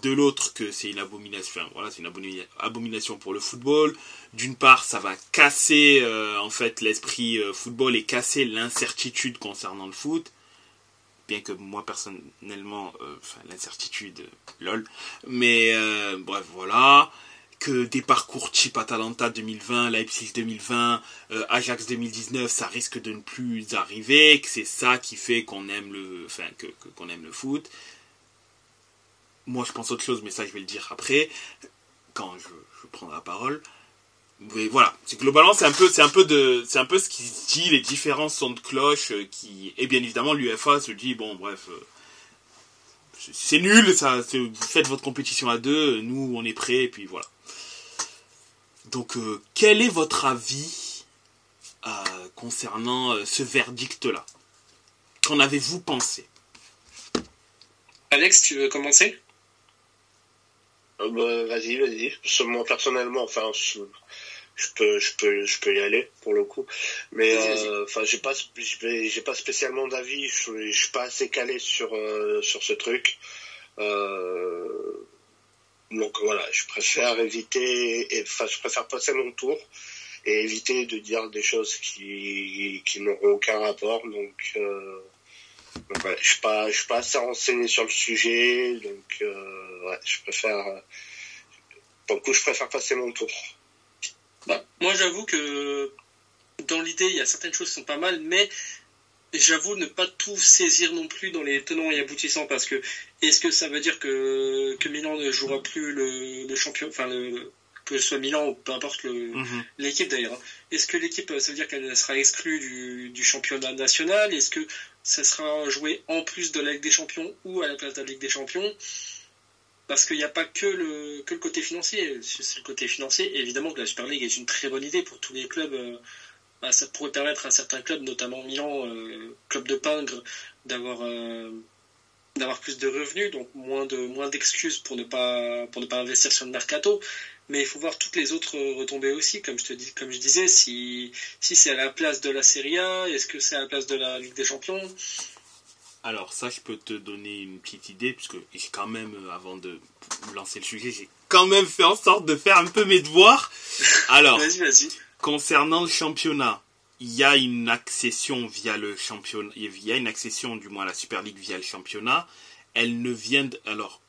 de l'autre que c'est une abomination, voilà, c'est une abomination pour le football. D'une part, ça va casser euh, en fait l'esprit euh, football et casser l'incertitude concernant le foot. Bien que moi personnellement, l'incertitude, lol. Mais bref, voilà que des parcours type Atalanta 2020, Leipzig 2020, euh, Ajax 2019, ça risque de ne plus arriver, que c'est ça qui fait qu'on aime le, enfin, que, qu'on aime le foot. Moi, je pense autre chose, mais ça, je vais le dire après, quand je, je prendrai la parole. Mais voilà, c'est globalement c'est un peu c'est un peu de c'est un peu ce qui se dit. Les différents sons de cloche euh, qui et bien évidemment l'UFA se dit bon bref euh, c'est nul ça. Vous faites votre compétition à deux nous on est prêts et puis voilà donc, euh, quel est votre avis euh, concernant euh, ce verdict-là? Qu'en avez-vous pensé? Alex, tu veux commencer? Bah, Vas-y, vas-y. Moi, personnellement, enfin, je, peux, je, peux, je peux y aller, pour le coup. Mais, enfin, j'ai pas, j'ai pas spécialement d'avis. Je, je suis pas assez calé sur, sur ce truc. Euh, donc voilà, je préfère éviter, enfin je préfère passer mon tour et éviter de dire des choses qui, qui n'auront aucun rapport. Donc, euh, je suis suis pas assez renseigné sur le sujet, donc euh, je préfère. Pour je préfère passer mon tour. Bah, moi, j'avoue que dans l'idée, il y a certaines choses qui sont pas mal, mais j'avoue ne pas tout saisir non plus dans les tenants et aboutissants parce que est-ce que ça veut dire que, que Milan ne jouera plus le, le champion, enfin le, que ce soit Milan ou peu importe mhm. l'équipe d'ailleurs. Hein. Est-ce que l'équipe, ça veut dire qu'elle sera exclue du, du championnat national? Est-ce que ça sera joué en plus de la Ligue des Champions ou à la place de la Ligue des Champions? Parce qu'il n'y a pas que le, que le côté financier. C'est le côté financier. évidemment que la Super League est une très bonne idée pour tous les clubs. Ça pourrait permettre à certains clubs, notamment Milan, euh, club de pingre, d'avoir euh, d'avoir plus de revenus, donc moins de moins d'excuses pour ne pas pour ne pas investir sur le mercato. Mais il faut voir toutes les autres retombées aussi, comme je te dis, comme je disais, si si c'est à la place de la Serie A, est-ce que c'est à la place de la Ligue des Champions? Alors ça, je peux te donner une petite idée, puisque j'ai quand même, euh, avant de lancer le sujet, j'ai quand même fait en sorte de faire un peu mes devoirs. Alors, vas-y, vas-y. Concernant le championnat, il y a une accession via le championnat, une accession du moins à la Super League via le championnat. Elle ne vient, alors,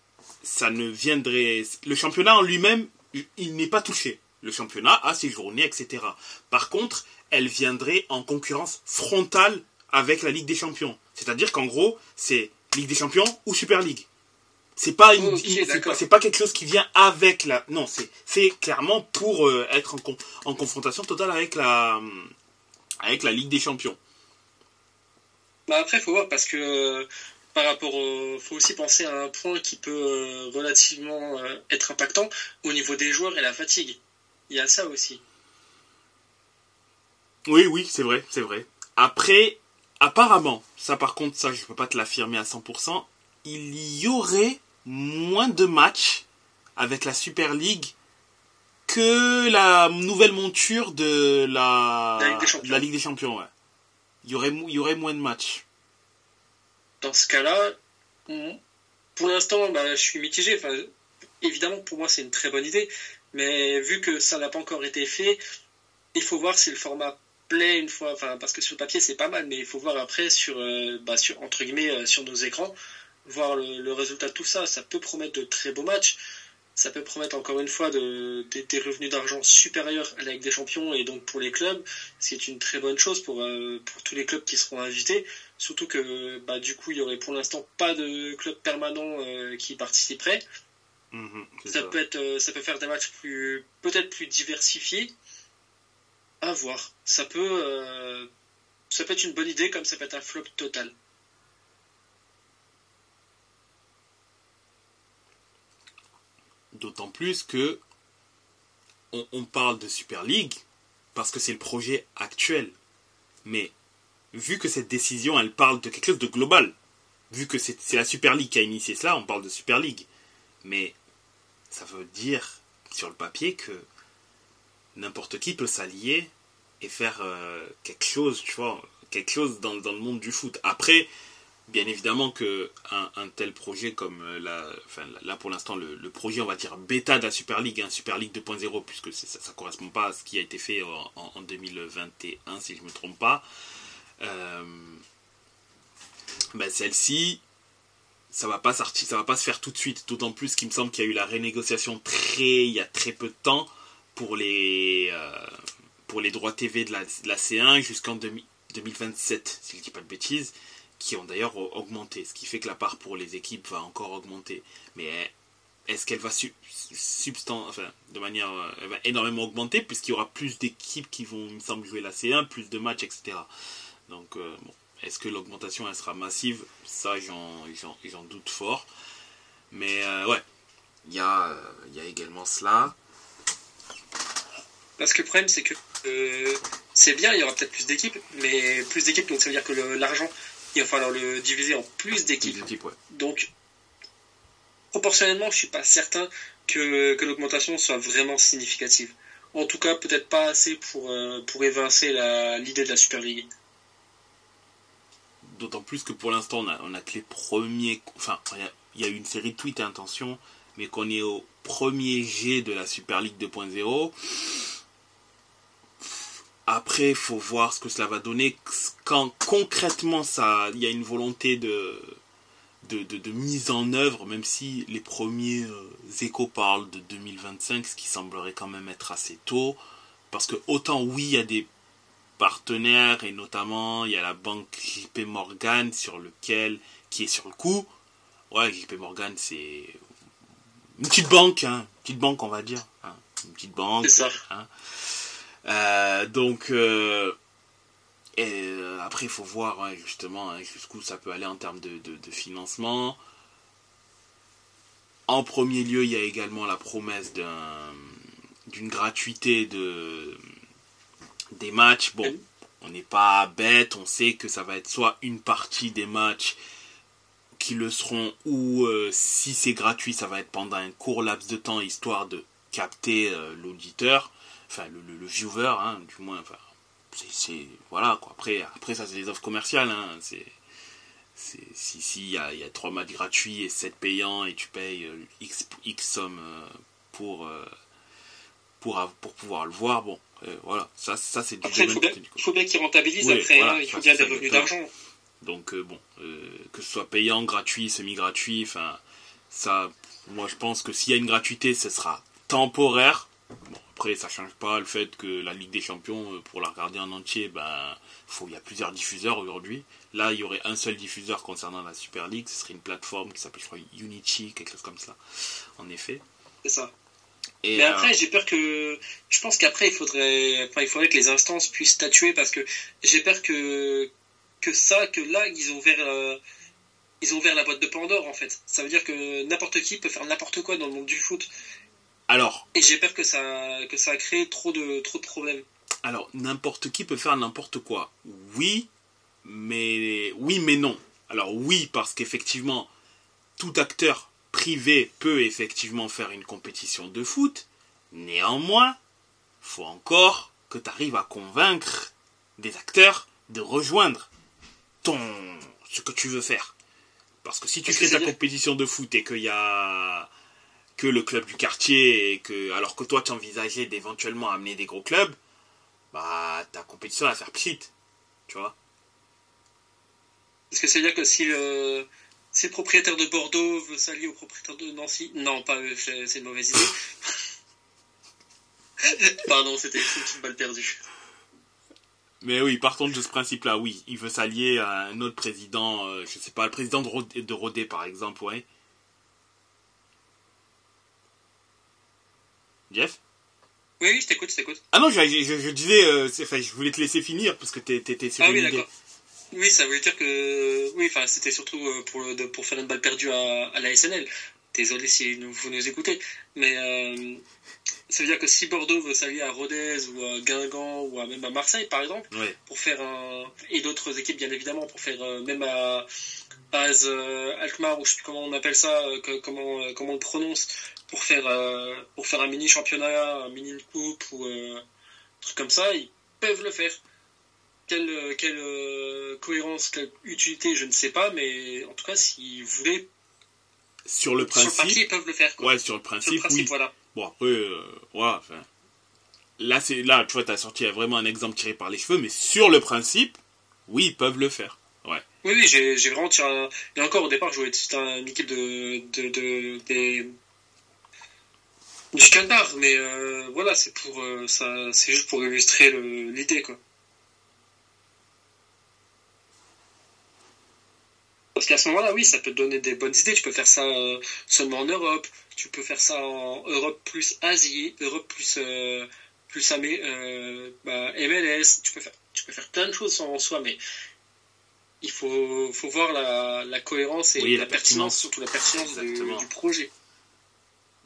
ça ne viendrait, le championnat en lui-même, il n'est pas touché. Le championnat a ses journées, etc. Par contre, elle viendrait en concurrence frontale avec la Ligue des Champions. C'est-à-dire qu'en gros, c'est Ligue des Champions ou Super League. C'est pas une, c'est pas, quelque chose qui vient avec la, non, c'est, c'est clairement pour euh, être en, con- en confrontation totale avec la, avec la Ligue des Champions. Bah après, faut voir parce que euh, par rapport au, faut aussi penser à un point qui peut euh, relativement être impactant au niveau des joueurs et la fatigue. Il y a ça aussi. Oui, oui, c'est vrai, c'est vrai. Après, apparemment, ça par contre, ça je peux pas te l'affirmer à 100%, il y aurait moins de matchs avec la Super League que la nouvelle monture de la, La Ligue des Champions. de la Ligue des Champions. Ouais. Il, y aurait, il y aurait moins de matchs. Dans ce cas-là, pour l'instant, bah, je suis mitigé. Enfin, évidemment, pour moi, c'est une très bonne idée, mais vu que ça n'a pas encore été fait, il faut voir si le format plaît une fois. Enfin, parce que sur le papier, c'est pas mal, mais il faut voir après sur, euh, bah, sur entre guillemets, euh, sur nos écrans, voir le, le résultat de tout ça. Ça peut promettre de très beaux matchs. Ça peut promettre encore une fois de, des- des revenus d'argent supérieurs à la Ligue des Champions et donc pour les clubs, ce qui est une très bonne chose pour, euh, pour tous les clubs qui seront invités. Surtout que bah, du coup, il y aurait pour l'instant pas de club permanent euh, qui participerait. Mhm, Ça ça. peut être, euh, ça peut faire des matchs plus, peut-être plus diversifiés. À voir. Ça peut, euh, ça peut être une bonne idée comme ça peut être un flop total. D'autant plus que on, parle de Super League parce que c'est le projet actuel. Mais vu que cette décision, elle parle de quelque chose de global, vu que c'est la Super League qui a initié cela, on parle de Super League. Mais ça veut dire sur le papier que n'importe qui peut s'allier et faire euh, quelque chose, tu vois, quelque chose dans le monde du foot. Après, bien évidemment que un, tel projet comme euh, la, enfin, là pour l'instant le, projet on va dire bêta de la Super League, hein, Super League 2.0 puisque ça, ça correspond pas à ce qui a été fait en, en- en 2021 si je me trompe pas. Euh, ben, celle-ci, ça va pas sortir, ça va pas se faire tout de suite. D'autant plus qu'il me semble qu'il y a eu la renégociation très, il y a très peu de temps pour les euh, pour les droits TV de la, de la C1 jusqu'en 2000 2027, si je dis pas de bêtises, qui ont d'ailleurs augmenté, ce qui fait que la part pour les équipes va encore augmenter. Mais est-ce qu'elle va sub, substan- enfin, de manière euh, elle va énormément augmenter puisqu'il y aura plus d'équipes qui vont, me semble, jouer la C1, plus de matchs, etc. Donc, euh, bon, est-ce que l'augmentation sera massive? Ça, j'en, doute fort. Mais euh, ouais, il y, a, il y a également cela. Parce que le problème, c'est que c'est bien, il y aura peut-être plus d'équipes, mais plus d'équipes, donc ça veut dire que l'argent, il va falloir le diviser en plus d'équipes. ouais. Donc, proportionnellement, je suis pas certain que, que l'augmentation soit vraiment significative. En tout cas, peut-être pas assez pour, euh, pour évincer l'idée de la Super League. D'autant plus que pour l'instant, on a, on a que les premiers. Enfin, il y y, a eu une série de tweets à intention, mais qu'on est au premier G de la Super League 2.0. Après, il faut voir ce que cela va donner. Quand concrètement, ça, il y a une volonté de, de, de- de mise en œuvre, même si les premiers euh, échos parlent de 2025, ce qui semblerait quand même être assez tôt. Parce que autant oui, il y a des partenaires et notamment il y a la banque JP Morgan sur lequel qui est sur le coup. Ouais, JP Morgan c'est une petite banque, hein, une petite banque on va dire, hein, une petite banque. C'est ça. hein. Euh, donc euh, euh, après il faut voir ouais, justement hein, jusqu'où ça peut aller en termes de, financement. En premier lieu, il y a également la promesse d'un d'une gratuité de des matchs. Bon, on n'est pas bête, on sait que ça va être soit une partie des matchs qui le seront ou si c'est gratuit, ça va être pendant un court laps de temps histoire de capter l'auditeur, enfin le, viewer, hein, du moins. Enfin, c'est voilà quoi. Après, après ça c'est des offres commerciales. Hein, c'est si s'il y a, y a 3 matchs gratuits et 7 payants et tu payes euh, x, x somme pour, pour, pour pouvoir le voir, bon, voilà, ça, ça c'est du Après, il faut bien, qu'ils rentabilisent après, hein, il faut bien des revenus d'argent. Donc euh, bon, euh, que ce soit payant, gratuit, semi-gratuit, enfin ça, moi je pense que s'il y a une gratuité, ce sera temporaire. Bon, après ça change pas le fait que la Ligue des Champions, euh, pour la regarder en entier, ben faut, il y a plusieurs diffuseurs aujourd'hui. Là, il y aurait un seul diffuseur concernant la Super League, ce serait une plateforme qui s'appelle je crois Unity, quelque chose comme ça. En effet. C'est ça. Et mais après, j'ai peur que. Je pense qu'après, il faudrait. Enfin, il faudrait que les instances puissent statuer parce que j'ai peur que que ça, que là, ils ont ouvert, euh, ils ont ouvert la boîte de Pandore, en fait. Ça veut dire que n'importe qui peut faire n'importe quoi dans le monde du foot. Alors. Et j'ai peur que ça, que ça a créé trop de, trop de problèmes. Alors, n'importe qui peut faire n'importe quoi. Oui, mais oui, mais non. Alors oui, parce qu'effectivement, tout acteur privé peut effectivement faire une compétition de foot. Néanmoins, faut encore que tu arrives à convaincre des acteurs de rejoindre ton ce que tu veux faire. Parce que si tu fais ta compétition de foot et qu'il y a que le club du quartier et que alors que toi tu envisageais d'éventuellement amener des gros clubs, bah ta compétition va faire petite, tu vois. Est-ce que c'est à dire que si le, si le propriétaire de Bordeaux veut s'allier au propriétaire de Nancy, non pas c'est une mauvaise idée. Pardon, c'était une petite balle perdue. Mais oui, partons de ce principe-là, oui. Il veut s'allier à un autre président, euh, je sais pas, le président de Rodé, de Rodé par exemple, ouais. Jeff Oui, oui, je t'écoute, je t'écoute. Ah non, je, je, disais, euh, je voulais te laisser finir parce que t'étais sur ah, oui, d'accord. Oui, ça veut dire que. Oui, enfin, c'était surtout euh, pour, pour faire une balle perdue à, à la SNL. Désolé si vous nous écoutez. Mais euh, ça veut dire que si Bordeaux veut s'allier à Rodez ou à Guingamp ou même à Marseille par exemple, pour faire un et d'autres équipes bien évidemment pour faire euh, même à Az euh, Alkmaar ou je sais plus comment on appelle ça, euh, comment comment on le prononce, pour faire pour faire un mini championnat, un mini coupe ou un truc comme ça, ils peuvent le faire. Quelle, quelle cohérence, quelle utilité, je ne sais pas, mais en tout cas, s'ils voulaient. Sur le principe. Sur le papier, ils peuvent le faire. Ouais, sur le principe, oui. voilà. Bon, après, euh, enfin. Là, c'est, là, tu vois, t'as sorti vraiment un exemple tiré par les cheveux, mais sur le principe, oui, ils peuvent le faire. Ouais. Oui, oui, j'ai, j'ai vraiment tiré un... Et encore, au départ, je voulais être une équipe de, de, de, des... du Qatar, mais euh, voilà, c'est pour, euh, ça, c'est juste pour illustrer l'idée, quoi. Parce qu'à ce moment-là, oui, ça peut te donner des bonnes idées. Tu peux faire ça euh, seulement en Europe. Tu peux faire ça en Europe plus Asie, Europe plus euh, plus euh, bah, MLS. Tu peux faire tu peux faire plein de choses en soi, mais il faut, faut voir la, la cohérence et la, pertinence, surtout la pertinence du, projet.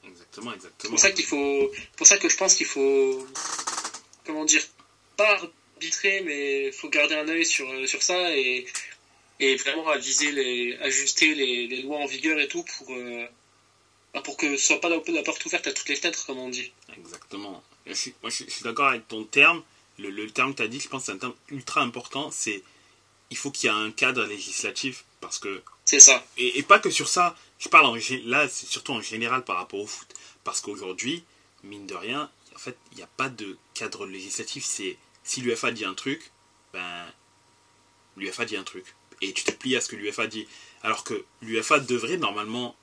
Exactement, exactement. C'est pour ça qu'il faut, pour ça que je pense qu'il faut, comment dire, pas arbitrer, mais faut garder un œil sur sur ça et et vraiment aviser les, ajuster les, les, lois en vigueur et tout pour, euh, bah, pour que ce soit pas la, la, porte ouverte à toutes les fenêtres, comme on dit. Exactement. Je suis, moi, je, suis d'accord avec ton terme. Le, le terme que tu as dit, je pense c'est un terme ultra important. C'est il faut qu'il y ait un cadre législatif parce que. C'est ça. Et, et, pas que sur ça. Je parle en, là, c'est surtout en général par rapport au foot. Parce qu'aujourd'hui, mine de rien, en fait, il n'y a pas de cadre législatif. C'est si l'UFA dit un truc, ben l'UFA dit un truc et tu te plies à ce que l'UFA dit. Alors que l'UFA devrait normalement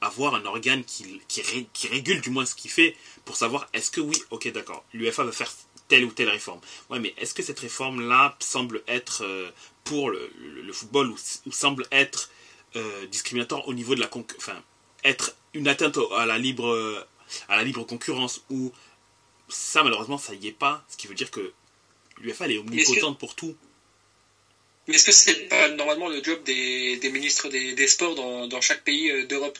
avoir un organe qui, qui, régule du moins ce qu'il fait pour savoir est-ce que oui, ok d'accord, l'UFA va faire telle ou telle réforme. Ouais, mais est-ce que cette réforme-là semble être euh, pour le, football ou, semble être euh, discriminatoire au niveau de la enfin être une atteinte à la libre à la libre concurrence ou ça malheureusement ça y est pas, ce qui veut dire que l'UFA elle est omnipotente pour tout. Mais est-ce que c'est pas normalement le job des, ministres des, sports dans, chaque pays euh, d'Europe?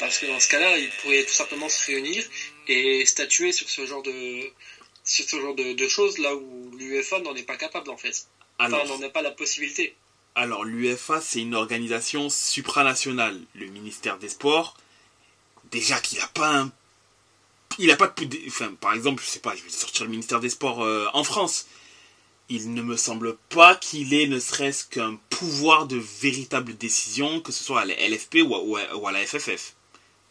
Parce que dans ce cas-là, ils pourraient tout simplement se réunir et statuer sur ce genre de, sur ce genre de, choses là où l'UEFA n'en est pas capable en fait. enfin, n'en a pas la possibilité. Alors l'UFA, c'est une organisation supranationale. Le ministère des Sports, déjà qu'il n'a pas un... Il n'a pas de... Enfin, par exemple, je sais pas, je vais sortir le ministère des Sports euh, en France. Il ne me semble pas qu'il ait ne serait-ce qu'un pouvoir de véritable décision, que ce soit à la LFP ou à, la FFF.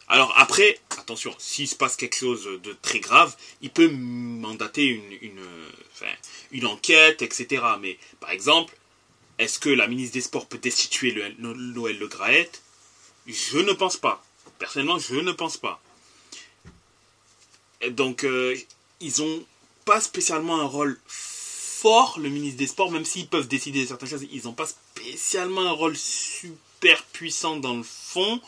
Alors après, attention, s'il se passe quelque chose de très grave, il peut mandater une, une, enquête, etc. Mais par exemple, est-ce que la ministre des Sports peut destituer Noël Le Graët? Je ne pense pas. Personnellement, je ne pense pas. donc, euh, ils n'ont pas spécialement un rôle le ministre des Sports, même s'ils peuvent décider de certaines choses, ils n'ont pas spécialement un rôle super puissant dans le fond.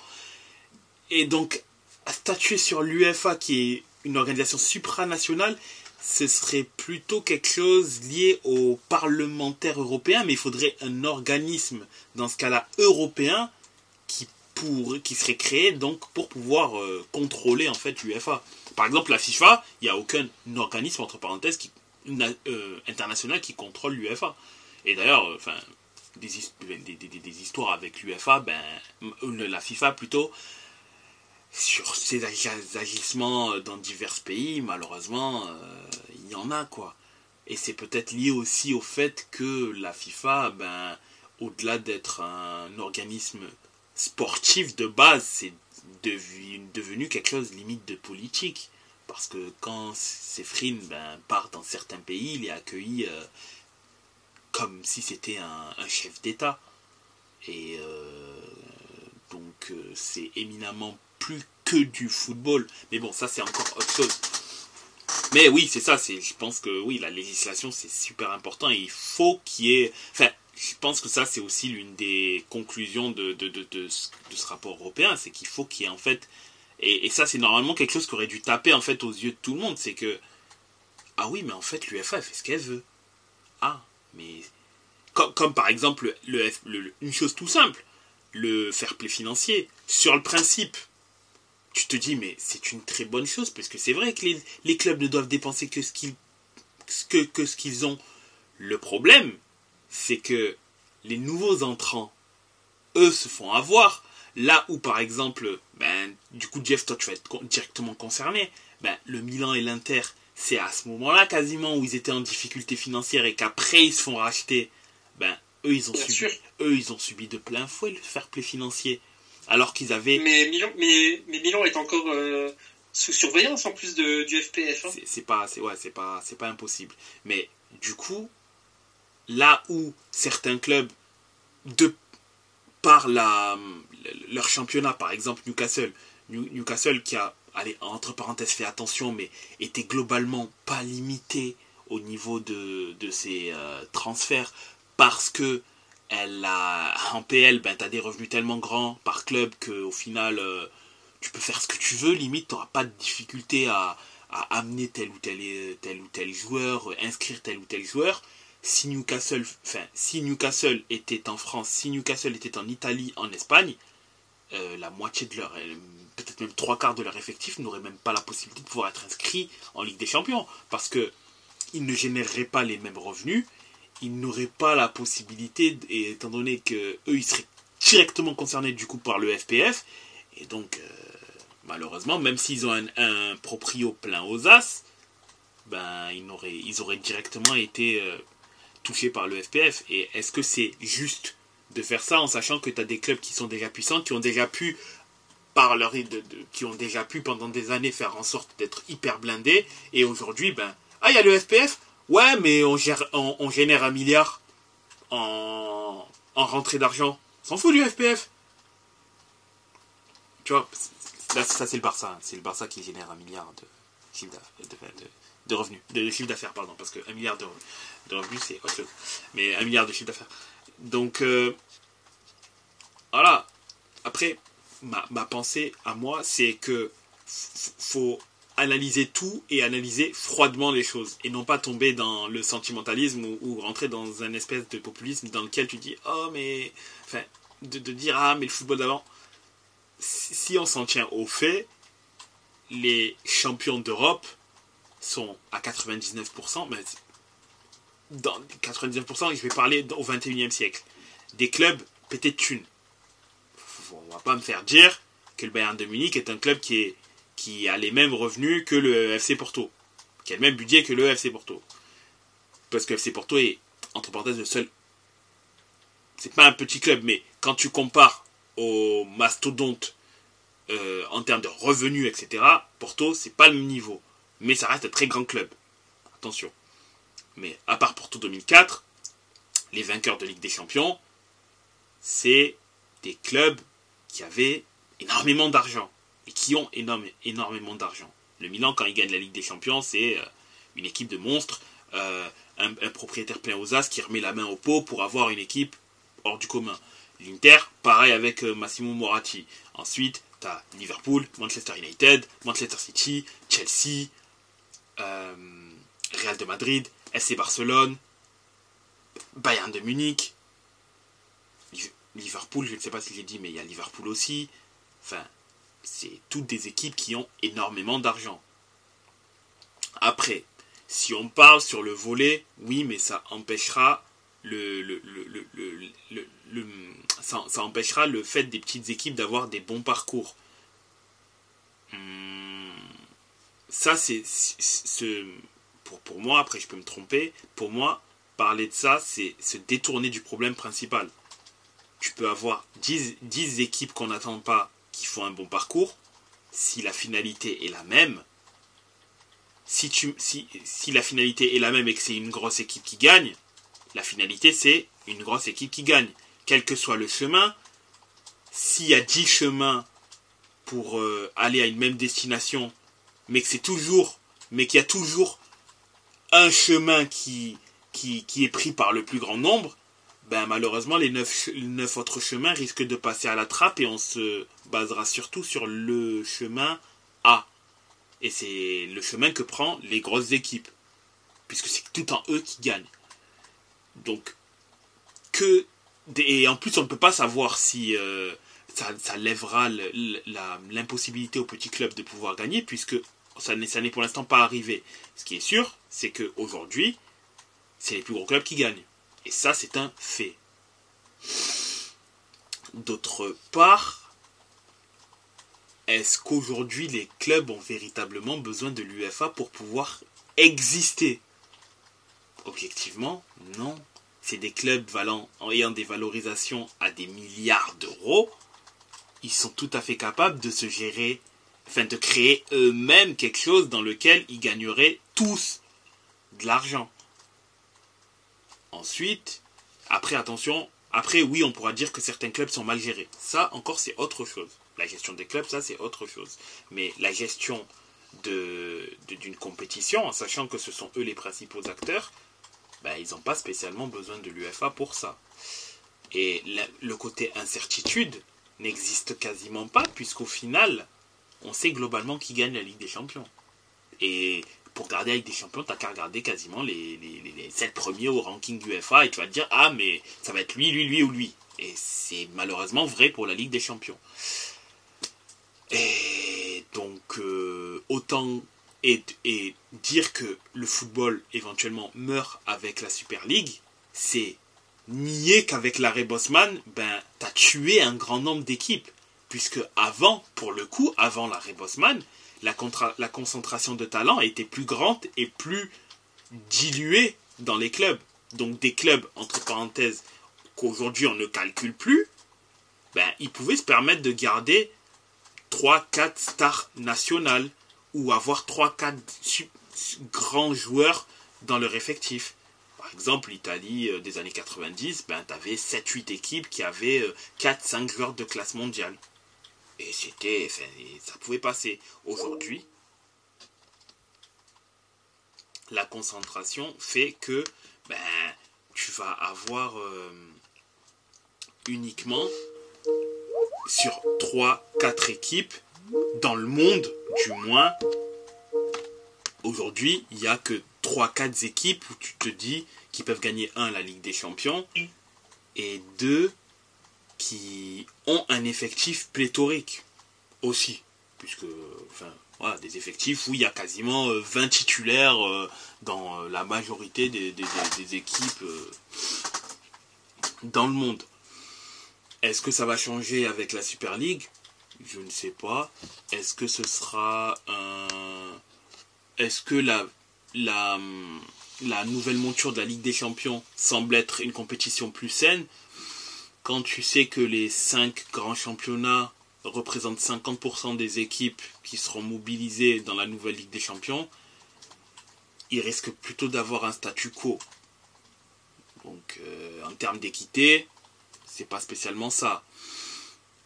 Et donc, statuer sur l'UFA, qui est une organisation supranationale, ce serait plutôt quelque chose lié aux parlementaires européens, mais il faudrait un organisme, dans ce cas-là européen, qui, pour, qui serait créé donc pour pouvoir euh, contrôler en fait l'UFA. Par exemple, la FIFA, il n'y a aucun organisme, entre parenthèses, qui, euh, international qui contrôle l'UFA. Et d'ailleurs, euh, enfin, des, des, histoires avec l'UFA, ben, la FIFA plutôt, sur ces agissements euh, dans divers pays, malheureusement, euh, il y en a quoi. Et c'est peut-être lié aussi au fait que la FIFA, ben, au-delà d'être un organisme sportif de base, c'est devenu, quelque chose limite de politique. Parce que quand Séphine ben, part dans certains pays, il est accueilli euh, comme si c'était un, chef d'État. Et donc c'est éminemment plus que du football. Mais bon, ça c'est encore autre chose. Mais oui, c'est ça. Je pense que oui, la législation c'est super important et il faut qu'il y ait. Enfin, je pense que ça c'est aussi l'une des conclusions de, ce rapport européen, c'est qu'il faut qu'il y ait en fait. Et, ça c'est normalement quelque chose qui aurait dû taper en fait aux yeux de tout le monde, c'est que ah oui, mais en fait l'UFA fait ce qu'elle veut. Ah, mais comme, par exemple le, une chose tout simple, le fair play financier. Sur le principe, tu te dis, mais c'est une très bonne chose, parce que c'est vrai que les, clubs ne doivent dépenser que ce qu'ils que ce qu'ils ont. Le problème, c'est que les nouveaux entrants, eux, se font avoir. Là où, par exemple, ben, du coup, Jeff, toi, tu vas être directement concerné. Ben, le Milan et l'Inter, c'est à ce moment-là quasiment où ils étaient en difficulté financière et qu'après ils se font racheter. Ben, eux, ils ont subi, eux, ils ont subi de plein fouet le fair play financier alors qu'ils avaient. Mais Milan, mais, mais Milan est encore euh, sous surveillance en plus de, du FPF. Hein. C'est pas, c'est ouais, c'est pas, c'est pas impossible. Mais du coup, là où certains clubs, de par la, leur championnat, par exemple Newcastle, Newcastle qui a, allez, entre parenthèses, fait attention, mais était globalement pas limité au niveau de, de ses euh, transferts parce que en PL, ben, tu as des revenus tellement grands par club qu'au final, euh, tu peux faire ce que tu veux. Limite, tu n'auras pas de difficulté à, amener tel ou tel, tel ou tel joueur, inscrire tel ou tel joueur. Si Newcastle était en France, si Newcastle était en Italie, en Espagne, euh, la moitié de leur, euh, peut-être même trois quarts de leur effectif n'auraient même pas la possibilité de pouvoir être inscrits en Ligue des Champions. Parce que ils ne généreraient pas les mêmes revenus ils n'auraient pas la possibilité, et étant donné que eux ils seraient directement concernés du coup par le FPF, et donc euh, malheureusement, même s'ils ont un, proprio plein aux as, ben ils auraient, ils auraient directement été touchés par le FPF. Et est-ce que c'est juste de faire ça en sachant que tu as des clubs qui sont déjà puissants, qui ont déjà pu par leur de, qui ont déjà pu pendant des années faire en sorte d'être hyper blindés et aujourd'hui ben ah il y a le FPF Ouais, mais on, gère, on, génère un milliard en, en rentrée d'argent. S'en fout du FPF. Tu vois, là, ça c'est le Barça. Hein. C'est le Barça qui génère un milliard de chiffre de, revenus. De, chiffre d'affaires, pardon. Parce qu'un milliard de, de, revenus, c'est autre chose. Mais un milliard de chiffre d'affaires. Donc, euh, voilà. Après, ma, pensée à moi, c'est que faut analyser tout et analyser froidement les choses et non pas tomber dans le sentimentalisme ou, rentrer dans un espèce de populisme dans lequel tu dis oh mais enfin de, dire ah mais le football d'avant si on s'en tient au fait les champions d'Europe sont à 99% mais dans 99% je vais parler au 21e siècle des clubs pétés de thunes. On va pas me faire dire que le Bayern de Munich est un club qui, est, qui a les mêmes revenus que le FC Porto, qui a le même budget que le FC Porto. Parce que le FC Porto est, entre parenthèses, le seul. C'est pas un petit club, mais quand tu compares au mastodonte euh, en termes de revenus, etc., Porto, c'est pas le même niveau. Mais ça reste un très grand club. Attention. Mais à part Porto 2004, les vainqueurs de Ligue des Champions, c'est des clubs qui avaient énormément d'argent et qui ont énormément d'argent. Le Milan, quand il gagne la Ligue des Champions, c'est euh, une équipe de monstres, euh, un, propriétaire plein aux as qui remet la main au pot pour avoir une équipe hors du commun. L'Inter, pareil avec euh, Massimo Moratti. Ensuite, tu as Liverpool, Manchester United, Manchester City, Chelsea, Real de Madrid, SC Barcelone, Bayern de Munich, Liverpool, je ne sais pas si j'ai dit, mais il y a Liverpool aussi. Enfin, c'est toutes des équipes qui ont énormément d'argent. Après, si on parle sur le volet, oui, mais ça empêchera le, ça, empêchera le fait des petites équipes d'avoir des bons parcours. Hmm, ça, c'est ce pour, pour moi, après je peux me tromper, pour moi, parler de ça, c'est se détourner du problème principal. Tu peux avoir 10, 10 équipes qu'on n'attend pas qui font un bon parcours. Si la finalité est la même, si, tu, si, si la finalité est la même et que c'est une grosse équipe qui gagne, la finalité c'est une grosse équipe qui gagne. Quel que soit le chemin, s'il y a 10 chemins pour euh, aller à une même destination, mais que c'est toujours, mais qu'il y a toujours un chemin qui, est pris par le plus grand nombre, ben malheureusement les neuf, neuf autres chemins risquent de passer à la trappe et on se basera surtout sur le chemin A. Et c'est le chemin que prennent les grosses équipes. Puisque c'est tout en eux qui gagnent. Donc, que. Et en plus, on ne peut pas savoir si euh, ça, ça, lèvera l'impossibilité aux petits clubs de pouvoir gagner, puisque ça n'est pour l'instant pas arrivé. Ce qui est sûr, c'est qu'aujourd'hui, c'est les plus gros clubs qui gagnent. Et ça, c'est un fait. D'autre part, est-ce qu'aujourd'hui les clubs ont véritablement besoin de l'UFA pour pouvoir exister? Objectivement, non. C'est des clubs valant, ayant des valorisations à des milliards d'euros. Ils sont tout à fait capables de se gérer afin de créer eux-mêmes quelque chose dans lequel ils gagneraient tous de l'argent. Ensuite, après attention, après oui on pourra dire que certains clubs sont mal gérés. Ça encore c'est autre chose. La gestion des clubs ça c'est autre chose. Mais la gestion d'une de, compétition, en sachant que ce sont eux les principaux acteurs, ben, ils n'ont pas spécialement besoin de l'UFA pour ça. Et le côté incertitude n'existe quasiment pas, puisqu'au final, on sait globalement qui gagne la Ligue des Champions. Et pour garder avec des champions, t'as qu'à regarder quasiment les, les, 7 premiers au ranking UEFA et tu vas te dire ah mais ça va être lui, lui, lui ou lui. Et c'est malheureusement vrai pour la Ligue des Champions. Et donc euh, autant et, et, dire que le football éventuellement meurt avec la Super League, c'est nier qu'avec l'arrêt Bosman, ben t'as tué un grand nombre d'équipes puisque avant, pour le coup, avant l'arrêt Bosman, la, concentration de talent était plus grande et plus diluée dans les clubs. Donc des clubs, entre parenthèses, qu'aujourd'hui on ne calcule plus, ben, ils pouvaient se permettre de garder 3-4 stars nationales ou avoir 3-4 grands joueurs dans leur effectif. Par exemple, l'Italie euh, des années 90, ben, tu avais 7-8 équipes qui avaient 4-5 euh, joueurs de classe mondiale. Et c'était. ça pouvait passer. Aujourd'hui, la concentration fait que ben, tu vas avoir euh, uniquement sur 3-4 équipes dans le monde du moins aujourd'hui il n'y a que 3-4 équipes où tu te dis qu'ils peuvent gagner 1 la Ligue des Champions et 2 qui ont un effectif pléthorique aussi. Puisque, enfin, voilà, des effectifs où il y a quasiment 20 euh, titulaires euh, dans euh, la majorité des, équipes dans le monde. Est-ce que ça va changer avec la Super League? Je ne sais pas. Est-ce que ce sera un. Est-ce que la, la, la nouvelle monture de la Ligue des Champions semble être une compétition plus saine? Quand tu sais que les cinq grands championnats représentent 50% des équipes qui seront mobilisées dans la nouvelle Ligue des Champions, il risque plutôt d'avoir un statu quo. Donc, euh, en termes d'équité, c'est pas spécialement ça.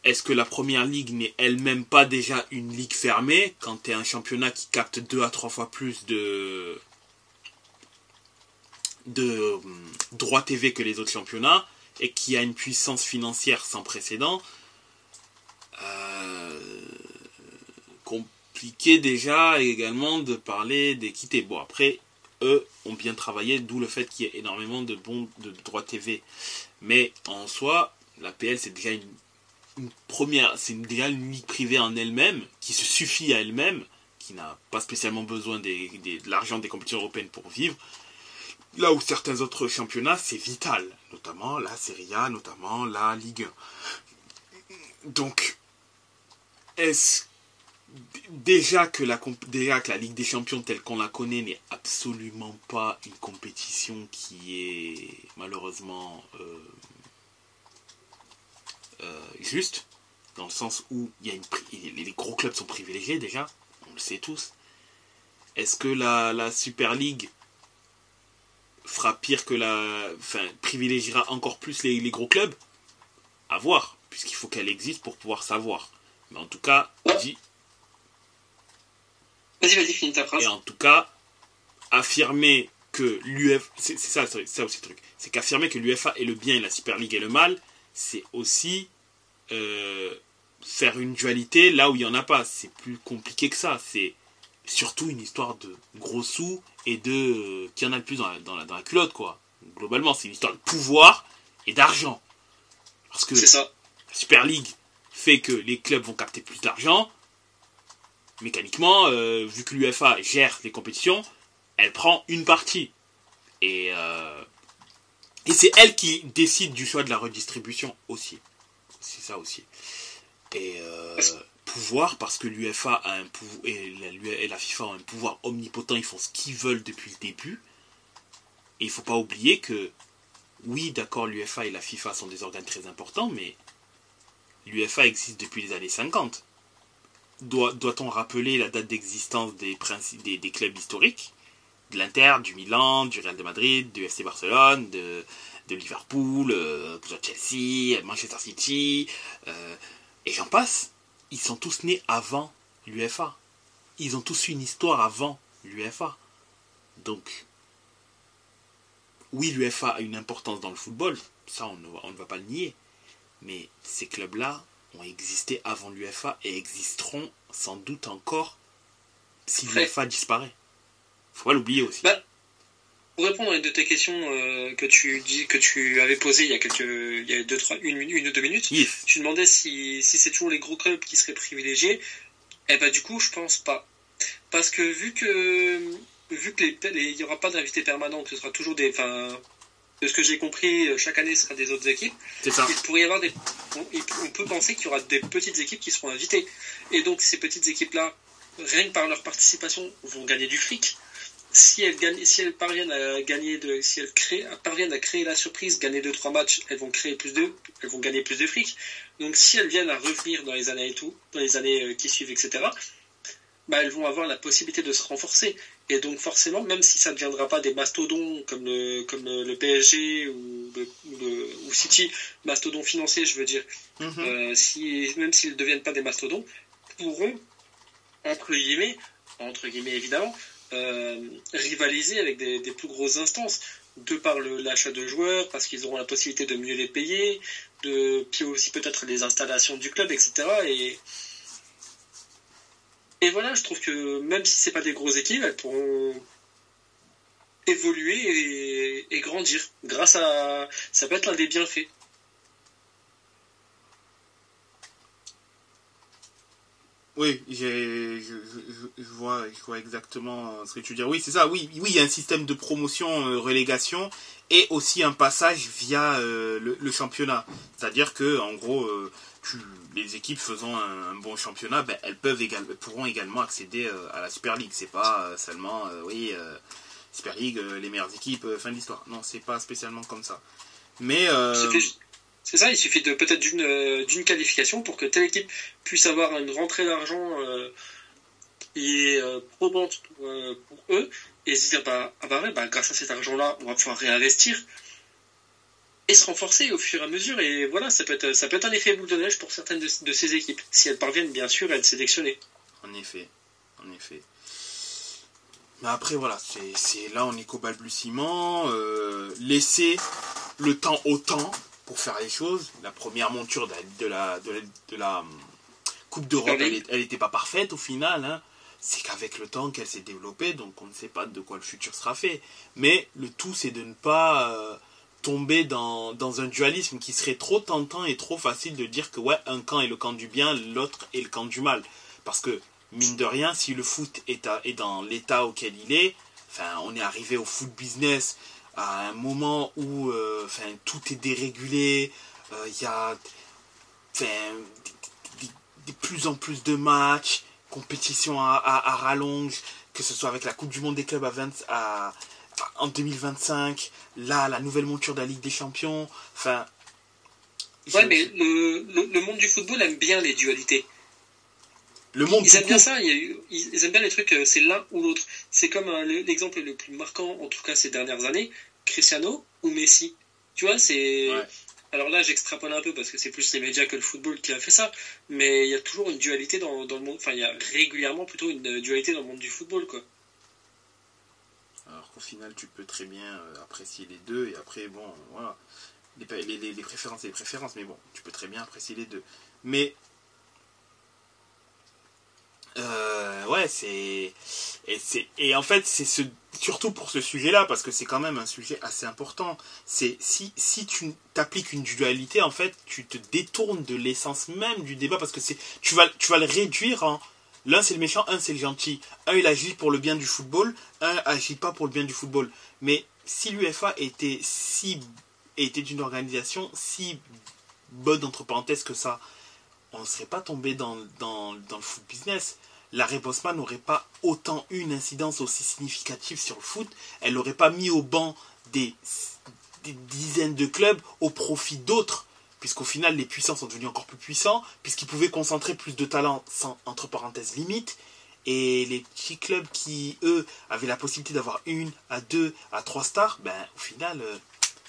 Est-ce que la première ligue n'est elle-même pas déjà une ligue fermée quand tu es un championnat qui capte deux à trois fois plus de de droits TV que les autres championnats? Et qui a une puissance financière sans précédent euh, compliqué déjà également de parler d'équité. Bon après eux ont bien travaillé d'où le fait qu'il y ait énormément de bons de droits TV. Mais en soi, la PL c'est déjà une une première, c'est déjà une ligue privée en elle-même, qui se suffit à elle-même, qui n'a pas spécialement besoin de l'argent des compétitions européennes pour vivre. Là où certains autres championnats, c'est vital, notamment la Serie A, notamment la Ligue 1. Donc, est-ce déjà que la Ligue des Champions telle qu'on la connaît n'est absolument pas une compétition qui est malheureusement euh, euh, juste, dans le sens où il y les gros clubs sont privilégiés déjà, on le sait tous. Est-ce que la, Super League fera pire que la. Enfin, privilégiera encore plus les, les gros clubs À voir, puisqu'il faut qu'elle existe pour pouvoir savoir. Mais en tout cas, dit. Vas-y, vas-y, finis ta phrase. Et en tout cas, affirmer que l'UF. C'est ça, ça aussi le truc. C'est qu'affirmer que l'UFA est le bien et la Super League est le mal, c'est aussi euh, faire une dualité là où il n'y en a pas. C'est plus compliqué que ça. C'est surtout une histoire de gros sous et de euh, qui en a le plus dans la, dans la, culotte, quoi. Globalement, c'est une histoire de pouvoir et d'argent. Parce que ça. la Super League fait que les clubs vont capter plus d'argent. Mécaniquement, euh, vu que l'UFA gère les compétitions, elle prend une partie. Et et c'est elle qui décide du choix de la redistribution aussi. C'est ça aussi. Et euh, pouvoir, parce que l'UFA a un pouvoir, et la, FIFA ont un pouvoir omnipotent, ils font ce qu'ils veulent depuis le début. Et il ne faut pas oublier que, oui, d'accord, l'UFA et la FIFA sont des organes très importants, mais l'UFA existe depuis les années 50. Doit, on rappeler la date d'existence des, clubs historiques? De l'Inter, du Milan, du Real de Madrid, du FC Barcelone, de, de Liverpool, euh, de Chelsea, Manchester City, euh, et j'en passe. Ils sont tous nés avant l'UFA. Ils ont tous eu une histoire avant l'UFA. Donc, oui, l'UFA a une importance dans le football, ça on ne, on ne va pas le nier. Mais ces clubs-là ont existé avant l'UFA et existeront sans doute encore si l'UFA disparaît. Faut pas l'oublier aussi. Bah, pour répondre à une de tes questions euh, que tu dis que tu avais posées il y a quelques il y a deux trois une, une ou deux minutes, tu demandais si, si c'est toujours les gros clubs qui seraient privilégiés. Eh ben du coup, je pense pas. Parce que vu que vu que les, il y aura pas d'invités permanents, que ce sera toujours des enfin de ce que j'ai compris, chaque année ce sera des autres équipes. Ça. Il pourrait y avoir des on peut penser qu'il y aura des petites équipes qui seront invitées. Et donc ces petites équipes là rien que par leur participation vont gagner du fric si elles, gagnent, si elles parviennent à gagner de, si elles créent, parviennent à créer la surprise, gagner 2-3 matchs, elles vont créer plus de, elles vont gagner plus de fric. Donc si elles viennent à revenir dans les années et tout, dans les années euh, qui suivent, etc., bah, elles vont avoir la possibilité de se renforcer. Et donc forcément, même si ça ne deviendra pas des mastodons comme le, comme le, PSG ou, ou City, mastodons financiers, je veux dire, mhm. euh, si, même s'ils ne deviennent pas des mastodons, pour eux, entre guillemets, entre guillemets évidemment, rivaliser avec des, plus grosses instances, de par l'achat de joueurs, parce qu'ils auront la possibilité de mieux les payer, de puis aussi peut-être les installations du club, etc. Et, voilà, je trouve que même si c'est pas des grosses équipes, elles pourront évoluer et, grandir grâce à ça peut être un des bienfaits. Oui, je, je, vois, je vois exactement ce que tu dire. Oui, c'est ça. Oui, oui, il y a un système de promotion, euh, relégation, et aussi un passage via euh, le, championnat. C'est-à-dire que, en gros, euh, les équipes faisant un, bon championnat, ben, elles peuvent également, pourront également accéder à la Super League. C'est pas seulement, oui, Super League, les meilleures équipes, fin de l'histoire. Non, c'est pas spécialement comme ça. Mais c'est ça, il suffit de peut-être d'une euh, d'une qualification pour que telle équipe puisse avoir une rentrée d'argent euh, qui est euh, probante pour, eux et se dire bah, ah bah, bah, grâce à cet argent-là, on va pouvoir réinvestir et se renforcer au fur et à mesure. Et voilà, ça peut être, ça peut être un effet boule de neige pour certaines de, ces équipes, si elles parviennent bien sûr à être sélectionnées. En effet, en effet. Mais après, voilà, c'est là, on est qu'au balbutiement. laisser le temps au temps pour faire les choses. La première monture de la, de la, hum, Coupe d'Europe, elle n'était pas parfaite au final. Hein. C'est qu'avec le temps qu'elle s'est développée, donc on ne sait pas de quoi le futur sera fait. Mais le tout, c'est de ne pas euh, tomber dans, dans, un dualisme qui serait trop tentant et trop facile de dire que ouais, un camp est le camp du bien, l'autre est le camp du mal. Parce que, mine de rien, si le foot est, est dans l'état auquel il est, enfin, on est arrivé au foot business à un moment où euh, tout est dérégulé, euh, il y a de plus en plus de matchs, compétition à, à, rallonge, que ce soit avec la Coupe du Monde des clubs à 20, à, en 2025, là, la nouvelle monture de la Ligue des Champions. Enfin. Ouais, mais le, le, monde du football aime bien les dualités. Le monde ils aiment bien ça, ils, aiment bien les trucs, euh, c'est l'un ou l'autre. C'est comme l'exemple le plus marquant, en tout cas ces dernières années, Cristiano ou Messi. Tu vois, c'est. Alors là, j'extrapole un peu parce que c'est plus les médias que le football qui a fait ça, mais il y a toujours une dualité dans, le monde. Enfin, il y a régulièrement plutôt une dualité dans le monde du football, quoi. Alors qu'au final, tu peux très bien euh, apprécier les deux, et après, bon, voilà. Les, les, les préférences, les préférences, mais bon, tu peux très bien apprécier les deux. Mais euh, ouais, c'est et et en fait c'est ce surtout pour ce sujet-là parce que c'est quand même un sujet assez important. C'est si si tu t'appliques une dualité en fait, tu te détournes de l'essence même du débat parce que tu vas tu vas le réduire en l'un c'est le méchant, un c'est le gentil. Un il agit pour le bien du football, un agit pas pour le bien du football. Mais si l'UFA était si était une organisation si bonne entre parenthèses que ça, on ne serait pas tombé dans, dans, dans le foot business. Larry Bosman n'aurait pas autant eu une incidence aussi significative sur le foot. Elle n'aurait pas mis au banc des, des dizaines de clubs au profit d'autres. Puisqu'au final, les puissants sont devenus encore plus puissants, puisqu'ils pouvaient concentrer plus de talents sans, entre parenthèses, limite. Et les petits clubs qui, eux, avaient la possibilité d'avoir une, à deux, à trois stars, ben, au final, euh,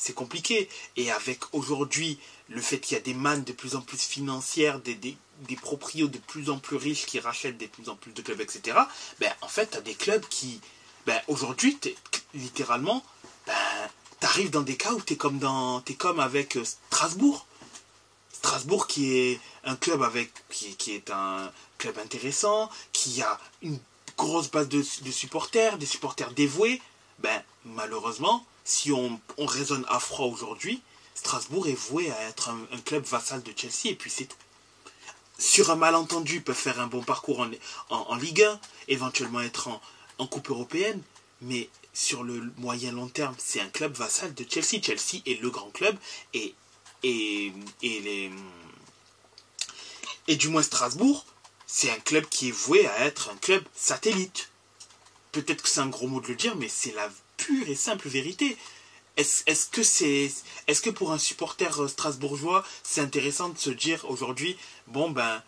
c'est compliqué. Et avec aujourd'hui le fait qu'il y a des mannes de plus en plus financières, des, des, proprios de plus en plus riches qui rachètent de plus en plus de clubs, etc., ben, en fait, tu as des clubs qui, ben, aujourd'hui, littéralement, ben, tu arrives dans des cas où tu es comme, dans, es comme avec euh, Strasbourg. Strasbourg qui est un club avec qui, qui, est un club intéressant, qui a une grosse base de, de supporters, des supporters dévoués, ben malheureusement, si on, raisonne à froid aujourd'hui, Strasbourg est voué à être un, club vassal de Chelsea et puis c'est tout. Sur un malentendu, ils peuvent faire un bon parcours en, en, Ligue 1, éventuellement être en, en, Coupe européenne, mais sur le moyen long terme, c'est un club vassal de Chelsea. Chelsea est le grand club et, et, et, les, et du moins Strasbourg, c'est un club qui est voué à être un club satellite. Peut-être que c'est un gros mot de le dire, mais c'est la pure et simple vérité. Est-ce que c'est est-ce que pour un supporter euh, strasbourgeois c'est intéressant de se dire aujourd'hui bon ben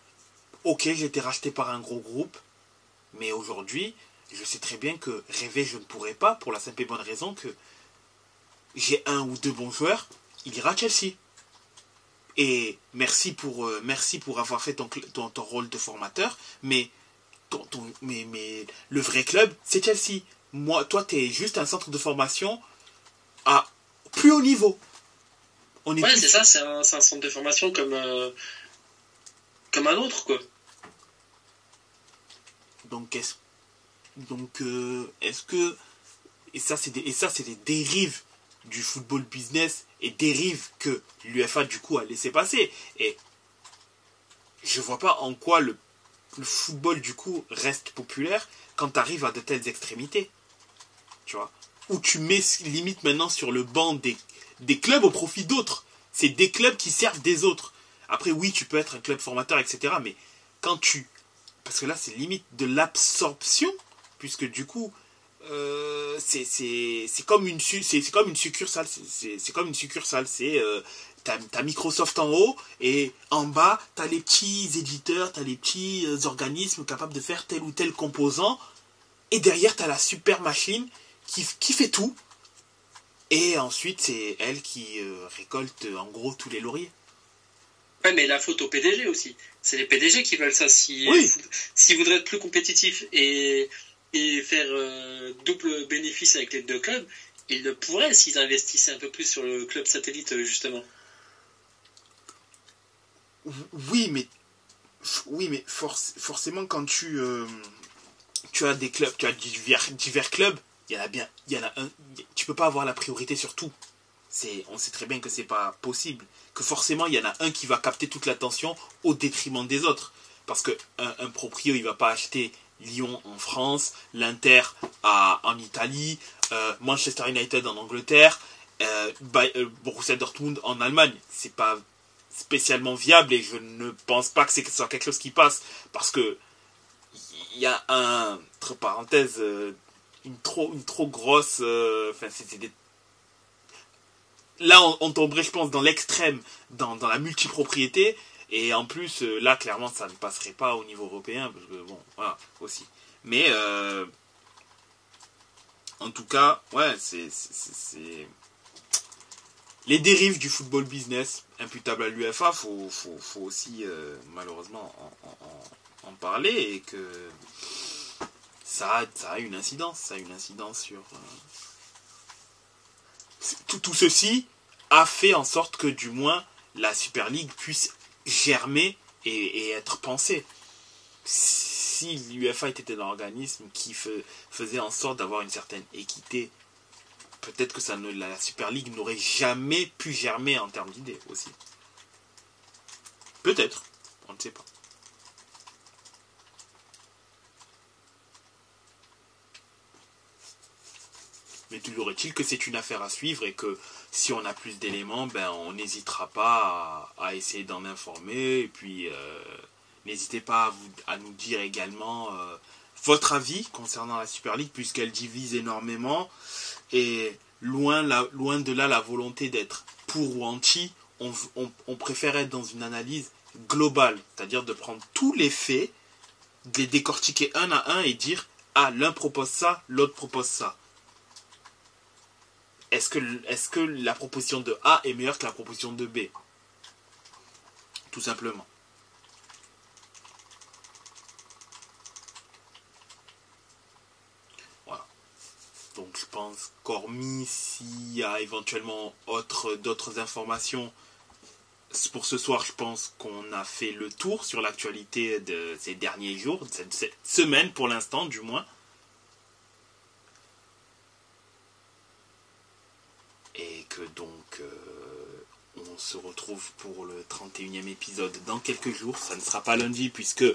ok j'ai été racheté par un gros groupe mais aujourd'hui je sais très bien que rêver je ne pourrais pas pour la simple et bonne raison que j'ai un ou deux bons joueurs il ira à Chelsea et merci pour euh, merci pour avoir fait ton, ton, ton rôle de formateur mais ton, mais, mais le vrai club c'est Chelsea moi, toi, tu es juste un centre de formation à plus haut niveau. On ouais, c'est ça, c'est un, centre de formation comme, euh, comme un autre, quoi. Donc, est-ce donc, euh, est-ce que. Et ça, c'est des, et ça, c'est des dérives du football business et dérives que l'UFA, du coup, a laissé passer. Et je vois pas en quoi le le football, du coup, reste populaire quand tu arrives à de telles extrémités. Tu vois Où tu mets limite maintenant sur le banc des, des clubs au profit d'autres. C'est des clubs qui servent des autres. Après, oui, tu peux être un club formateur, etc. Mais quand tu. Parce que là, c'est limite de l'absorption, puisque du coup, euh, c'est comme une comme une succursale c'est comme une succursale c'est euh, t'as Microsoft en haut et en bas t'as les petits éditeurs t'as les petits euh, organismes capables de faire tel ou tel composant et derrière t'as la super machine qui, qui fait tout. Et ensuite c'est elle qui euh, récolte en gros tous les lauriers. Ouais mais la faute au PDG aussi. C'est les PDG qui veulent ça. Si s'ils voudraient être plus compétitifs et et faire euh, double bénéfice avec les deux clubs, ils le pourraient s'ils investissaient un peu plus sur le club satellite, euh, justement. Oui, mais, oui, mais forcément, quand tu, euh, tu as des clubs, tu as divers, divers clubs, il y en a bien, il y en a un, tu peux pas avoir la priorité sur tout. C'est, on sait très bien que c'est pas possible. Que forcément, il y en a un qui va capter toute l'attention au détriment des autres. Parce que un, un proprio, il va pas acheter Lyon en France, l'Inter en Italie, euh, Manchester United en Angleterre, euh, euh, Borussia Dortmund en Allemagne. C'est pas spécialement viable et je ne pense pas que c'est soit quelque chose qui passe parce que il y a un entre parenthèses une trop une trop grosse enfin là on, tomberait je pense dans l'extrême dans, dans la multipropriété et en plus, euh, là, clairement, ça ne passerait pas au niveau européen, parce que bon, voilà, aussi. Mais, euh, en tout cas, ouais, c'est. Les dérives du football business imputables à l'UFA, faut, faut, faut, aussi, euh, malheureusement, en, en, parler et que ça a, une incidence. Ça a une incidence sur. Tout, tout ceci a fait en sorte que, du moins, la Super League puisse germer et, être pensé. Si l'UFA était un organisme qui faisait en sorte d'avoir une certaine équité, peut-être que la Super League n'aurait jamais pu germer en termes d'idées aussi. Peut-être, on ne sait pas. Mais toujours est-il que c'est une affaire à suivre et que si on a plus d'éléments, ben, on n'hésitera pas à, essayer d'en informer. Et puis, euh, n'hésitez pas à, nous dire également euh, votre avis concernant la Super League, puisqu'elle divise énormément. Et loin, loin de là la volonté d'être pour ou anti, on, on, préfère être dans une analyse globale, c'est-à-dire de prendre tous les faits, de les décortiquer un à un et dire ah l'un propose ça, l'autre propose ça est-ce que, la proposition de A est meilleure que la proposition de B? Tout simplement. Voilà. Donc je pense qu'hormis s'il y a éventuellement d'autres informations, pour ce soir, je pense qu'on a fait le tour sur l'actualité de ces derniers jours, de cette semaine pour l'instant du moins. Donc euh, on se retrouve pour le 31e épisode dans quelques jours. Ça ne sera pas lundi puisque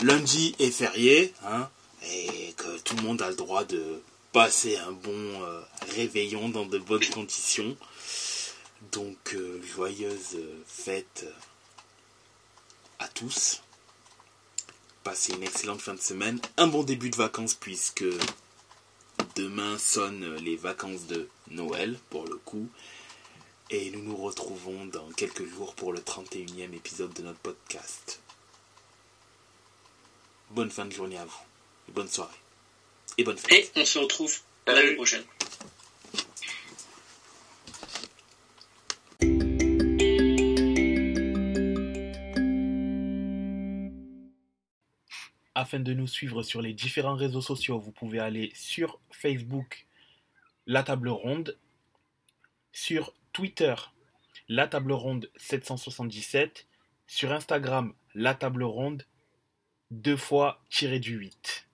lundi est férié hein, et que tout le monde a le droit de passer un bon euh, réveillon dans de bonnes conditions. Donc euh, joyeuse fête à tous. Passez une excellente fin de semaine, un bon début de vacances puisque Demain sonnent les vacances de Noël, pour le coup. Et nous nous retrouvons dans quelques jours pour le 31e épisode de notre podcast. Bonne fin de journée à vous. bonne soirée. Et bonne fête. Et on se retrouve l'année prochaine. De nous suivre sur les différents réseaux sociaux, vous pouvez aller sur Facebook, La Table Ronde, sur Twitter, La Table Ronde 777, sur Instagram, La Table Ronde, deux fois tiré du 8.